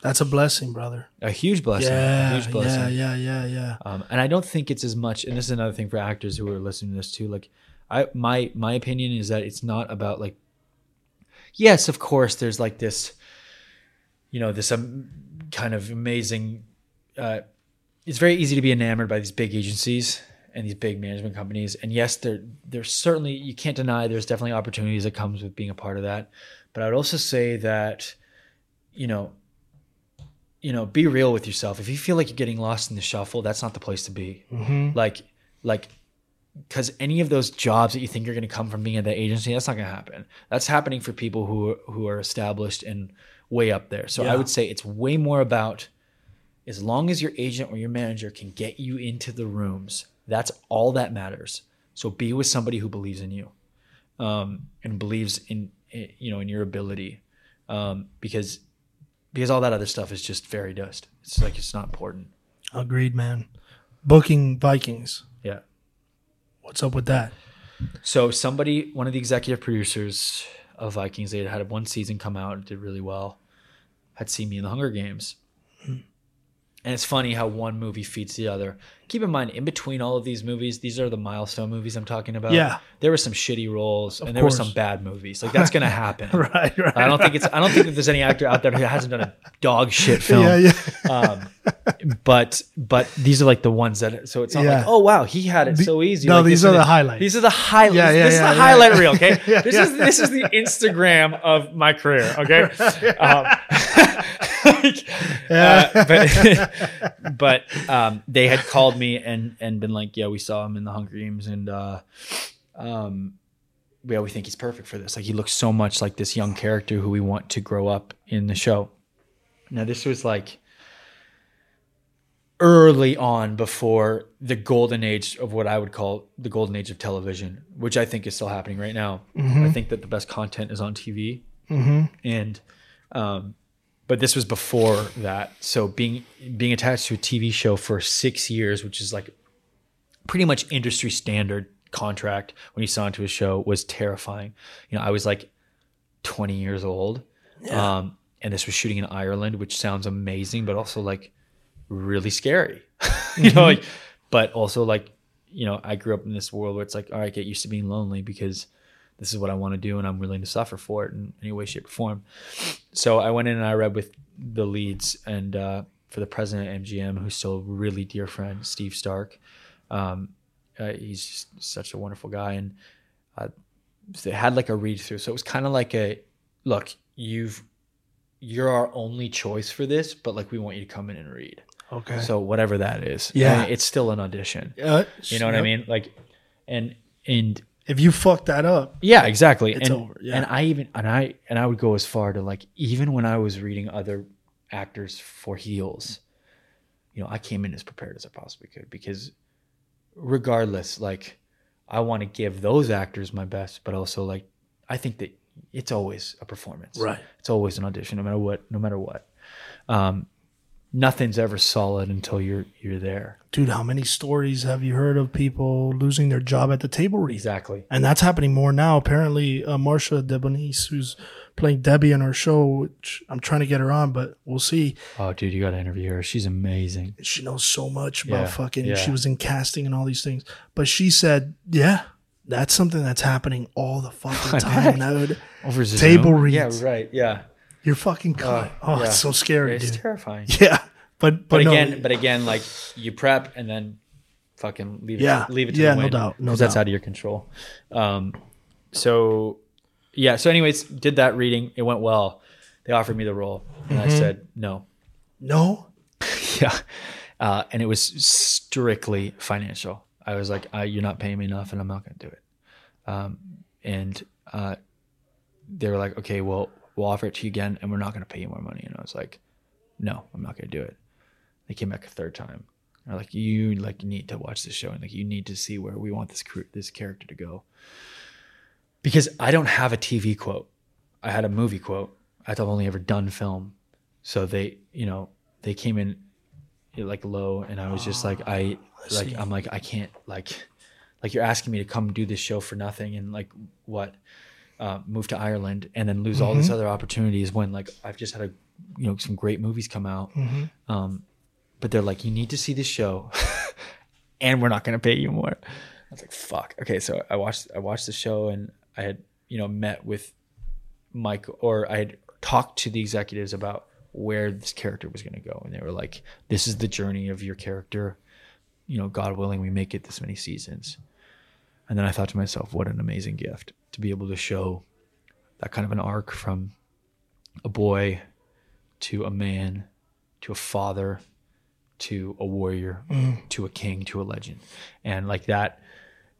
That's a blessing, brother. A huge blessing. a Yeah, huge blessing. yeah, yeah, yeah, yeah. Um, and I don't think it's as much. And this is another thing for actors who are listening to this too. Like, I my my opinion is that it's not about like. Yes, of course. There's like this, you know, this um, kind of amazing. Uh, it's very easy to be enamored by these big agencies and these big management companies. And yes, there there's certainly you can't deny there's definitely opportunities that comes with being a part of that. But I would also say that, you know, you know, be real with yourself. If you feel like you're getting lost in the shuffle, that's not the place to be. Mm-hmm. Like, like, because any of those jobs that you think are going to come from being at that agency, that's not going to happen. That's happening for people who who are established and way up there. So Yeah. I would say it's way more about as long as your agent or your manager can get you into the rooms, that's all that matters. So be with somebody who believes in you, um, and believes in, in you know in your ability, um, because because all that other stuff is just fairy dust. It's like it's not important. Agreed, man. Booking Vikings. Yeah. What's up with that? So somebody, one of the executive producers of Vikings, they had had one season come out, did really well, had seen me in the Hunger Games. And it's funny how one movie feeds the other. Keep in mind, in between all of these movies, these are the milestone movies I'm talking about. Yeah. there were some shitty roles, and there were some bad movies. Like that's gonna happen. Right, right. I don't think it's. I don't think that there's any actor out there who hasn't done a dog shit film. Yeah, yeah. Um, but but these are like the ones that. So it's not Yeah. like oh wow he had it so easy. no, Like, these are the highlights. These are the highlights. Yeah, yeah, this yeah, is the yeah, highlight reel. Okay, Yeah, this yeah. is this is the Instagram of my career. Okay, um, like, uh, but but um, they had called me and and been like, yeah, we saw him in the Hunger Games, and uh, um, yeah, we think he's perfect for this. Like he looks so much like this young character who we want to grow up in the show. Now this was like early on before the golden age of what I would call the golden age of television, which I think is still happening right now. I think that the best content is on TV, and um, but this was before that. So being being attached to a TV show for six years, which is like pretty much industry standard contract when you signed to a show, was terrifying. You know, I was like 20 years old. Um, and this was shooting in Ireland, which sounds amazing, but also like really scary. you know, like, but also like, you know, I grew up in this world where it's like, all right, get used to being lonely because this is what I want to do and I'm willing to suffer for it in any way, shape, or form. So I went in and I read with the leads and uh, for the president of MGM, who's still a really dear friend, Steve Stark. Um, uh, he's just such a wonderful guy. And uh, they had like a read through. So it was kind of like a look, you've you're our only choice for this, but like we want you to come in and read. Okay. So whatever that is, Yeah. and it's still an audition. Uh, You know what I mean? Like, and and If you fuck that up, yeah, exactly. It's and, over, yeah. And I even and I and I would go as far to like even when I was reading other actors for heels, you know, I came in as prepared as I possibly could because regardless, like I want to give those actors my best, but also like I think that it's always a performance. Right. It's always an audition, no matter what, no matter what. Um, nothing's ever solid until you're you're there. dude, how many stories have you heard of people losing their job at the table read? Exactly. And that's happening more now. Apparently, uh, Marsha Debonis, who's playing Debbie in our show, which I'm trying to get her on, but we'll see. Oh, dude, you got to interview her. She's amazing. She knows so much about Yeah, fucking. yeah. She was in casting and all these things, but she said, "Yeah, that's something that's happening all the fucking time. Over Zoom. Table reads. Yeah, right. Yeah. You're fucking cut. oh, yeah. it's so scary, It's dude. terrifying. Yeah, but But no, again, but again, like you prep and then fucking leave it, Yeah. leave it to Yeah, the no wind. doubt, no 'cause that's out of your control. Um, so yeah. So anyways, did that reading. It went well. They offered me the role, and Mm-hmm. I said no. no. Yeah. Uh, and it was strictly financial. I was like, uh, you're not paying me enough and I'm not going to do it. Um, and uh, they were like, okay, well, we'll offer it to you again and we're not going to pay you more money. And I was like, no, I'm not going to do it. They came back a third time. They're like, you like need to watch this show and like you need to see where we want this this character to go. Because I don't have a TV quote. I had a movie quote. I've only ever done film. So they, you know, they came in like low and I was just like I ah, like see. I'm like I can't like like you're asking me to come do this show for nothing and like what uh, move to Ireland and then lose all these other opportunities when like I've just had a you know some great movies come out. Um but they're like you need to see this show and we're not going to pay you more. I was like fuck. Okay so I watched I watched the show and I had you know met with Mike or I had talked to the executives about where this character was going to go. And they were like this is the journey of your character. You know god willing we make it this many seasons and then i thought to myself what an amazing gift to be able to show that kind of an arc from a boy to a man to a father to a warrior to a king to a legend and like that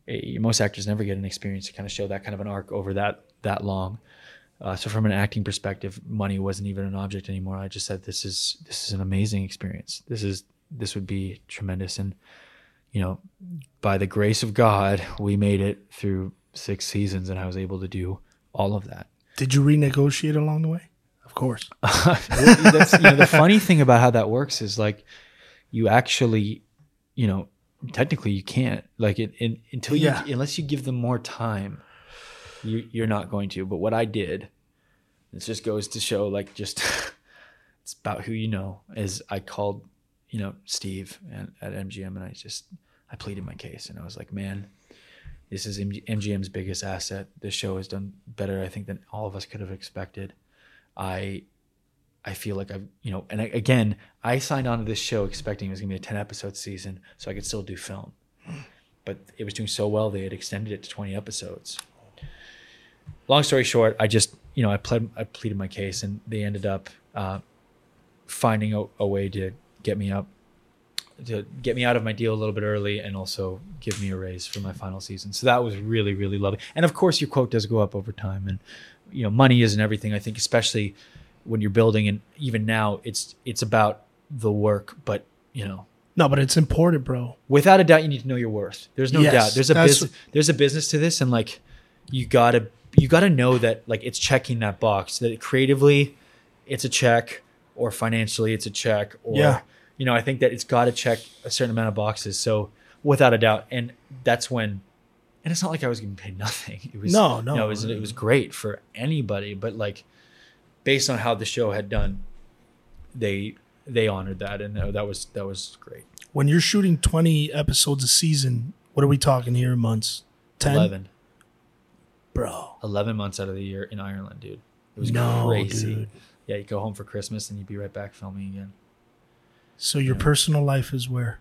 eh, most actors never get an experience to kind of show that kind of an arc over that that long uh, so from an acting perspective, money wasn't even an object anymore. I just said, "This is this is an amazing experience. This is this would be tremendous." And you know, by the grace of God, we made it through six seasons, and I was able to do all of that. Did you renegotiate along the way? Of course. That's, you know, the funny thing about how that works is like you actually, you know, technically you can't like it, in until you Yeah. unless you give them more time, you you're not going to. But what I did, it just goes to show like just it's about who you know. Is I called, you know, Steve and at MGM and I just I pleaded my case and I was like, man, this is MG, MGM's biggest asset. This show has done better, I think, than all of us could have expected. I I feel like I've, you know, and I, again, I signed on to this show expecting it was going to be a 10 episode season so I could still do film. But it was doing so well, they had extended it to 20 episodes. Long story short, I just, you know, I, pled, I pleaded my case and they ended up uh, finding a, a way to get me up, to get me out of my deal a little bit early and also give me a raise for my final season. So that was really, really lovely. And of course, your quote does go up over time. And, you know, money isn't everything. I think, especially when you're building and even now it's it's about the work but you know No, but it's important, bro. without a doubt you need to know your worth there's no Yes, doubt there's a business there's a business to this and like you gotta you gotta know that like it's checking that box that creatively it's a check or financially it's a check or Yeah. you know i think that it's gotta check a certain amount of boxes so without a doubt and that's when and it's not like i was getting paid nothing it was No, no. you know, it was, it was great for anybody but like based on how the show had done they they honored that and uh, that was that was great When you're shooting 20 episodes a season, what are we talking here in months? 10? 11 Bro. 11 months out of the year in Ireland, dude. It was No, crazy. dude. Yeah, you go home for Christmas and you'd be right back filming again. So your personal life is where?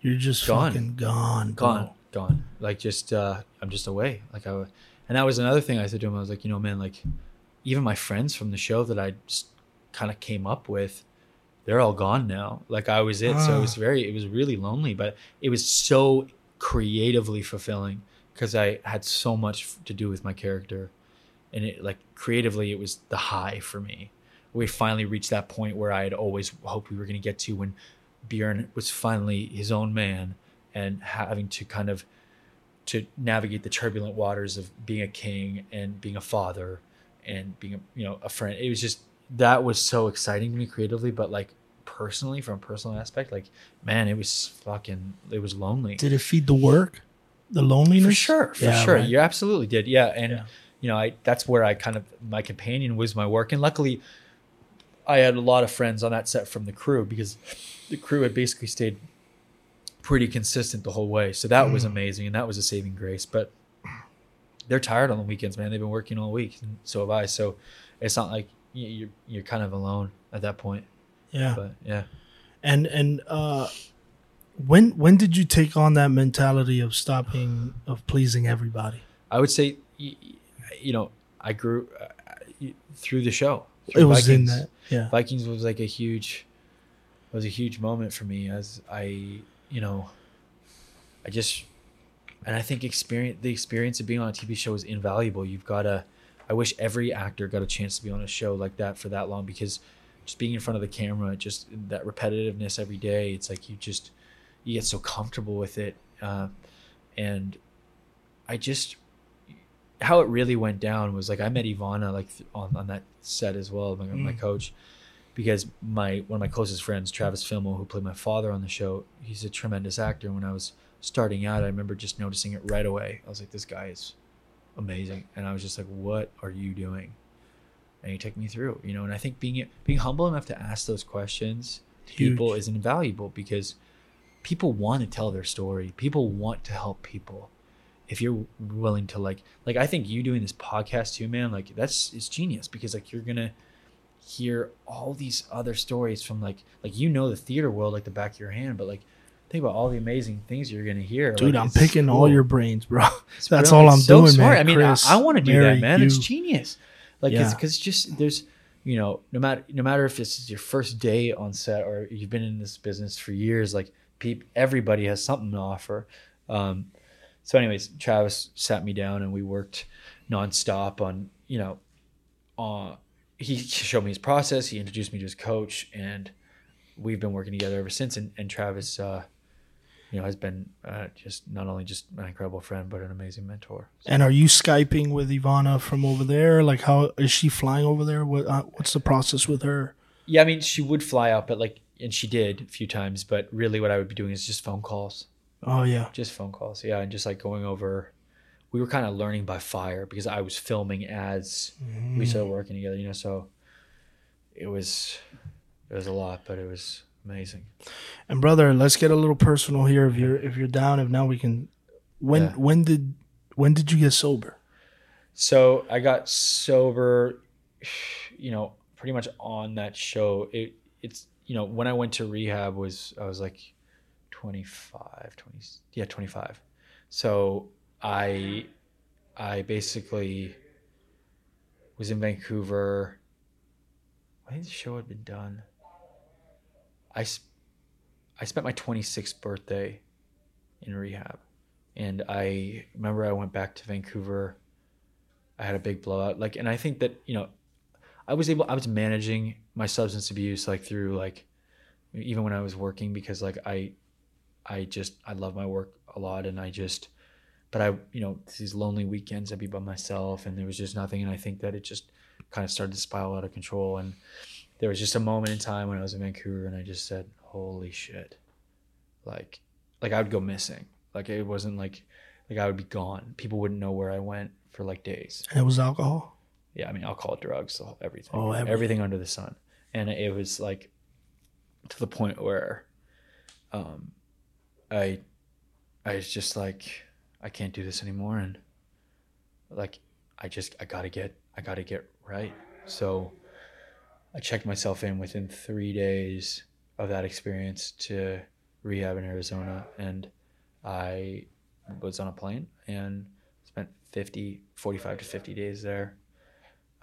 You're just Gone. fucking gone. bro. Gone, gone. Like just, uh, I'm just away. Like I, and that was another thing I said to him. I was like, you know, man, like even my friends from the show that I just kind of came up with, they're all gone now. Like I was it. So it was very, it was really lonely, but it was so creatively fulfilling because I had so much to do with my character. And it like creatively, it was the high for me. We finally reached that point where I had always hoped we were going to get to when Bjorn was finally his own man and having to kind of to navigate the turbulent waters of being a king and being a father and being a you know a friend. It was just that was so exciting to me creatively, but like personally, from a personal aspect, like man, it was fucking it was lonely. Did it feed the work? The loneliness? For sure, for Yeah, sure. right. You absolutely did. Yeah. And Yeah. you know, I that's where I kind of my companion was my work. And luckily I had a lot of friends on that set from the crew because the crew had basically stayed pretty consistent the whole way. So that Mm. was amazing and that was a saving grace. But they're tired on the weekends, man. They've been working all week, and so have I. So it's not like you're you're kind of alone at that point. Yeah. But yeah, And and uh, when when did you take on that mentality of stopping of pleasing everybody? I would say, you know, I grew uh, through the show. It was in that, yeah. Vikings was like a huge, was a huge moment for me as I, you know, I just, and I think experience the experience of being on a TV show is invaluable. You've got to, I wish every actor got a chance to be on a show like that for that long because just being in front of the camera, just that repetitiveness every day, it's like you just, you get so comfortable with it. Uh, and I just, how it really went down was like I met Ivana like on, on that set as well, my, my mm. coach, because my one of my closest friends, Travis Fimmel, who played my father on the show, he's a tremendous actor. When I was starting out, I remember just noticing it right away. I was like, this guy is amazing, and I was just like, what are you doing? And he took me through, you know. And I think being being humble enough to ask those questions to people is invaluable because people want to tell their story. People want to help people if you're willing to like like I think you doing this podcast too, man, like that's it's genius because like you're gonna hear all these other stories from like like you know the theater world like the back of your hand, but like think about all the amazing things you're gonna hear. Dude, Like, I'm picking all your brains, bro. It's That's brilliant. all I'm It's so doing, smart. man. I mean, Chris, I, I want to do Mary, that, man. It's genius. Like, Yeah. it's because just there's, you know, no matter no matter if this is your first day on set or you've been in this business for years, like, peop, everybody has something to offer. Um, so, anyways, Travis sat me down and we worked nonstop on, you know, uh, he showed me his process. He introduced me to his coach, and we've been working together ever since. And, and Travis, uh, you know, has been uh, just not only just an incredible friend, but an amazing mentor. And are you skyping with Ivana from over there? Like, how is she flying over there? What uh, what's the process with her? Yeah, I mean, she would fly out, but like, and she did a few times. But really, what I would be doing is just phone calls, Oh yeah, just phone calls. Yeah, and just like going over. We were kind of learning by fire because I was filming as we started mm. working together. You know, so it was it was a lot, but it was amazing. and brother, let's get a little personal here. If you're if you're down, if now we can. When Yeah. when did when did you get sober? So I got sober, you know, pretty much on that show. It it's you know when I went to rehab was I was like 25, 20, yeah, 25. So I I basically was in Vancouver. I think the show had been done. I, I spent my 26th birthday in rehab. And I remember I went back to Vancouver. I had a big blowout. Like, and I think that, you know, I was able, I was managing my substance abuse like through like, even when I was working because like I, I just, I love my work a lot and I just, but I, you know, these lonely weekends I'd be by myself and there was just nothing. And I think that it just kind of started to spiral out of control. And there was just a moment in time when I was in Vancouver and I just said, holy shit. Like, like I would go missing. Like it wasn't like, like I would be gone. People wouldn't know where I went for like days. And it was alcohol. Yeah, I mean alcohol, drugs, whole- everything, Oh, everything. everything under the sun, and it was like to the point where, um, I, I was just like, I can't do this anymore, and like, I just I gotta get I gotta get right. So, I checked myself in within three days of that experience to rehab in Arizona, and I was on a plane and spent 50, 45 to 50 days there.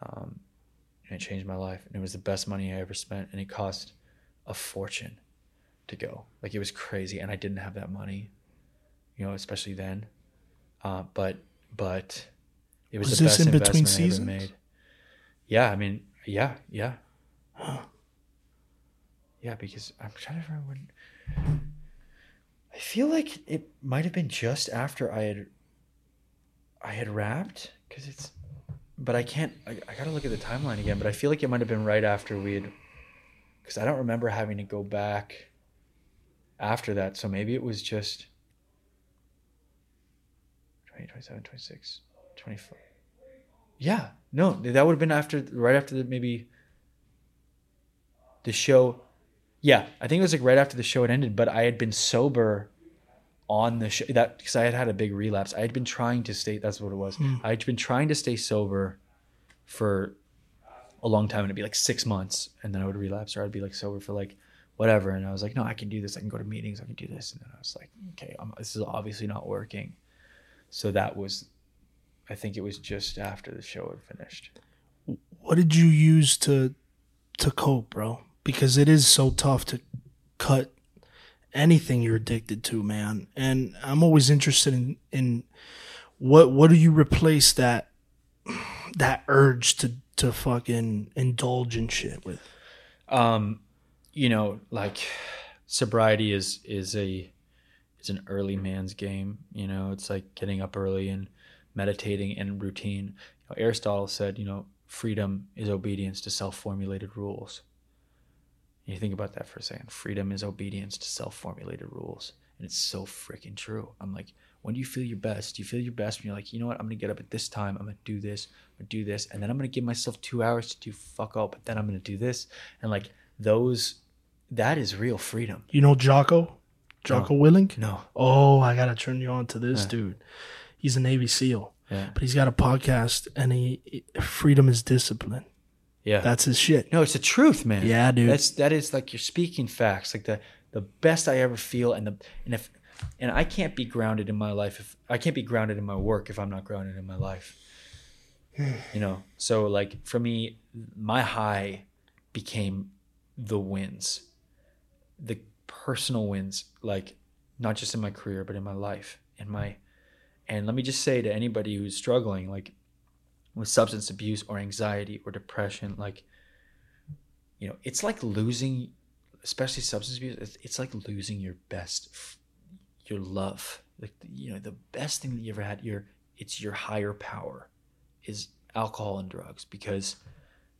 Um, and it changed my life. And it was the best money I ever spent. And it cost a fortune to go. Like it was crazy. And I didn't have that money, you know, especially then. Uh, but, but it was, Was the this best in between investment I ever seasons? made. Yeah. I mean, yeah, yeah. Yeah, because I'm trying to remember when. I feel like it might have been just after I had. I had wrapped because it's, but I can't. I, I gotta look at the timeline again. But I feel like it might have been right after we had, because I don't remember having to go back. After that, so maybe it was just. 20, 27, 26, 25. Yeah, no, that would have been after, right after the maybe. The show yeah, I think it was like right after the show had ended, but I had been sober on the show that because I had had a big relapse. I had been trying to stay. That's what it was. Hmm. I had been trying to stay sober for a long time, and it'd be like six months, and then I would relapse, or I'd be like sober for like whatever. And I was like, no, I can do this. I can go to meetings. I can do this. And then I was like, okay, I'm, this is obviously not working. So that was, I think it was just after the show had finished. What did you use to to cope, bro? Because it is so tough to cut anything you're addicted to, man. And I'm always interested in in what what do you replace that that urge to to fucking indulge in shit with? um you know like sobriety is is a it's an early man's game you know? It's like getting up early and meditating and routine. You know, aristotle said you know freedom is obedience to self-formulated rules. You think about that for a second. Freedom is obedience to self-formulated rules. And it's so freaking true. I'm like when do you feel your best? Do you feel your best when you're like you know what? I'm gonna get up at this time. I'm gonna do this. I'm gonna do this. And then i'm gonna give myself two hours to do fuck all but then i'm gonna do this. And like those that is real freedom You know Jocko? Jocko Willink? no Oh, I gotta turn you on to this dude. He's a Navy SEAL, yeah but he's got a podcast, and he freedom is discipline. yeah That's his shit. no it's the truth man Yeah, dude. that's that is like you're speaking facts like the the best i ever feel and the and if and i can't be grounded in my life if i can't be grounded in my work if i'm not grounded in my life you know so like for me my high became the wins the personal wins like not just in my career but in my life in my and let me just say to anybody who's struggling like with substance abuse or anxiety or depression like you know it's like losing especially substance abuse it's, it's like losing your best your love. Like you know the best thing that you ever had your it's your higher power is alcohol and drugs because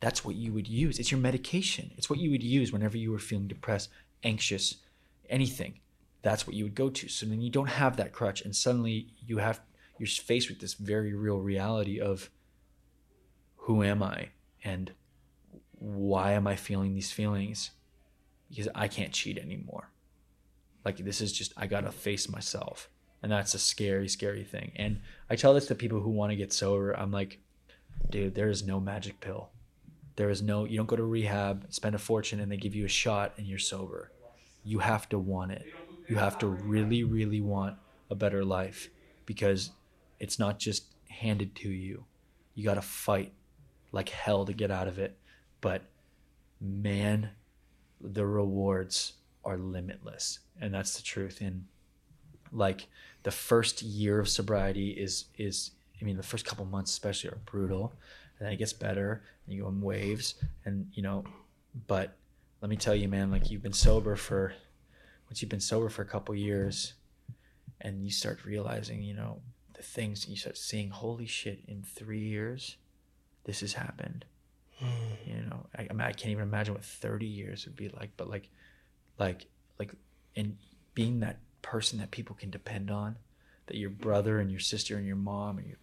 that's what you would use. It's your medication. It's what you would use whenever you were feeling depressed anxious anything that's what you would go to. So then you don't have that crutch and suddenly you have you're faced with this very real reality of who am i? And why am i feeling these feelings? Because i can't cheat anymore. Like this is just i gotta face myself. And that's a scary scary thing. And i tell this to people who want to get sober. I'm like dude there is no magic pill there is no you don't go to rehab spend a fortune and they give you a shot and you're sober. You have to want it. You have to really really want a better life because it's not just handed to you. You got to fight like hell to get out of it. But man the rewards are limitless. And that's the truth. And like the first year of sobriety is is i mean the first couple months especially are brutal and then it gets better and you go in waves and you know but let me tell you man like you've been sober for once you've been sober for a couple years and you start realizing you know the things you start seeing holy shit in three years this has happened. Hmm. You know I, I, mean, I can't even imagine what 30 years would be like but like like like and being that person that people can depend on that your brother and your sister and your mom and your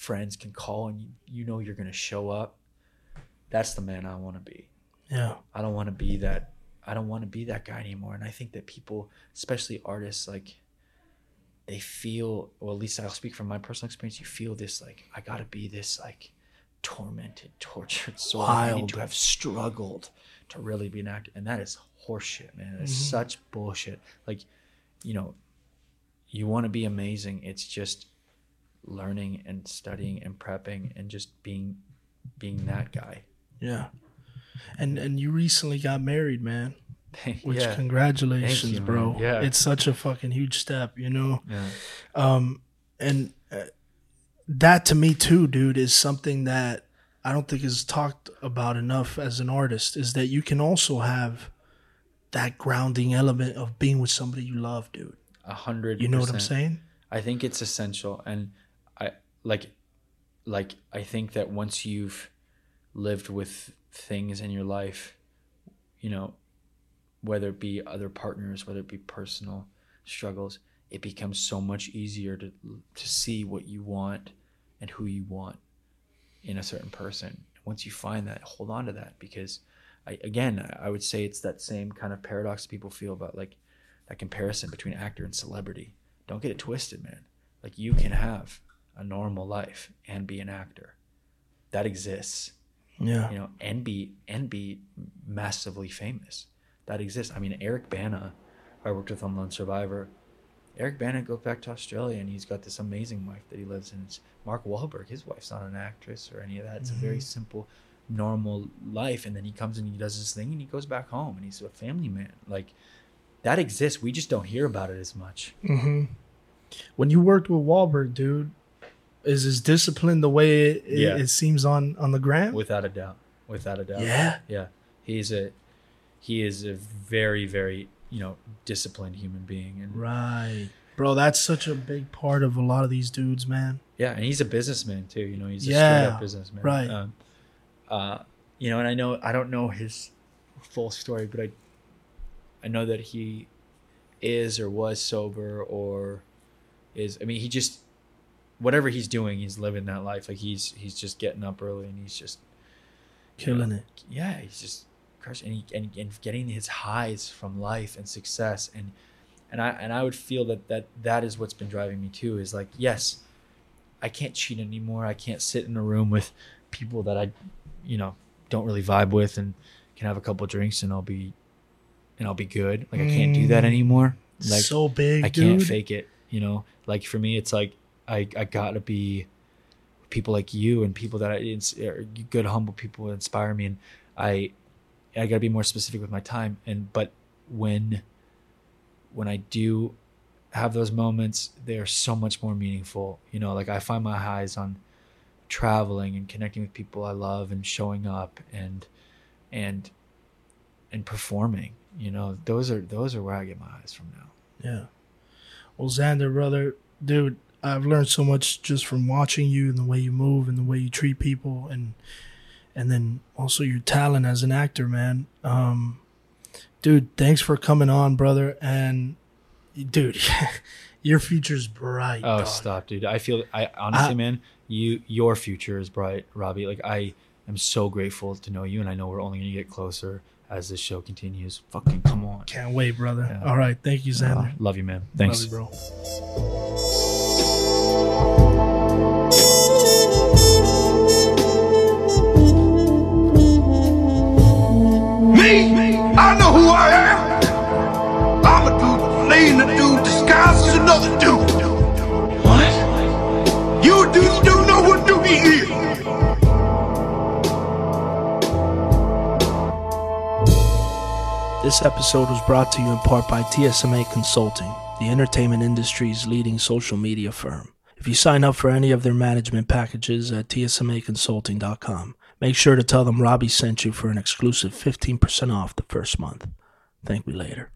friends can call and you, you know you're going to show up that's the man i want to be. Yeah. i don't want to be that i don't want to be that guy anymore and i think that people especially artists like they feel or at least i'll speak from my personal experience you feel this like i gotta be this like tormented tortured soul. I need to have struggled to really be an actor and that is horseshit man. It's mm-hmm. such bullshit. Like you know you want to be amazing it's just learning and studying and prepping and just being being that guy Yeah. And and you recently got married, man. Which yeah congratulations, you, bro. man. Yeah. It's such a fucking huge step, you know. yeah Um and uh, that to me too, dude, is something that I don't think is talked about enough as an artist is that you can also have that grounding element of being with somebody you love, dude. a hundred You know what I'm saying? I think it's essential, and like, like I think that once you've lived with things in your life, you know, whether it be other partners, whether it be personal struggles, it becomes so much easier to to see what you want and who you want in a certain person. Once you find that, hold on to that because, I again, I would say it's that same kind of paradox people feel about like that comparison between actor and celebrity. Don't get it twisted, man. Like you can have a normal life and be an actor. That exists, Yeah. you know, and be and be massively famous. that exists. I mean, Eric Bana, I worked with him on Survivor. Eric Bana goes back to Australia and he's got this amazing wife that he lives in. It's Mark Wahlberg. His wife's not an actress or any of that. It's a very simple, normal life. And then he comes and he does his thing and he goes back home and he's a family man. Like that exists. We just don't hear about it as much. Mm-hmm. When you worked with Wahlberg, dude, is his discipline the way it, it- Yeah. it seems on on the gram? Without a doubt. Without a doubt. yeah. Yeah. He's a he is a very, very, you know, disciplined human being. And Right. Bro, that's such a big part of a lot of these dudes, man. Yeah, and he's a businessman too. You know, he's a Yeah, straight up businessman. right. Um, uh, you know, and I know I don't know his full story, but I I know that he is or was sober or is. I mean, he just whatever he's doing, he's living that life. Like he's he's just getting up early and he's just Killing it. yeah, he's just crushing and, he, and and getting his highs from life and success and and I and I would feel that that that is what's been driving me too is like yes, I can't cheat anymore. I can't sit in a room with people that I, you know, don't really vibe with and can have a couple drinks and I'll be and I'll be good. Like I can't do that Mm. anymore. Like so big, I can't dude. fake it. You know, like for me, it's like I I gotta be people like you and people that I ins- are good, humble people inspire me, and I I gotta be more specific with my time. And but when when I do have those moments, they are so much more meaningful. You know, like I find my highs on traveling and connecting with people I love and showing up and and and performing. You know, those are those are where I get my highs from now. Yeah. Well, Xander, brother, dude, I've learned so much just from watching you and the way you move and the way you treat people and and then also your talent as an actor, man. Um dude, thanks for coming on, brother. And dude, your future's bright. Oh, dog. stop, dude. I feel I honestly, I- man, you your future is bright, Robbie. Like I am so grateful to know you and I know we're only gonna get closer as this show continues. Fucking come on. Can't wait, brother. Yeah. All right, thank you, Xander. Uh, love you, man. Thanks. Love you, bro. Me, I know who I am. I'm a dude playing a dude disguised as another dude. What? You dudes don't know what dude he is. This episode was brought to you in part by TSMA Consulting, the entertainment industry's leading social media firm. If you sign up for any of their management packages at tsmaconsulting.com, make sure to tell them Robbie sent you for an exclusive 15% off the first month. Thank me later.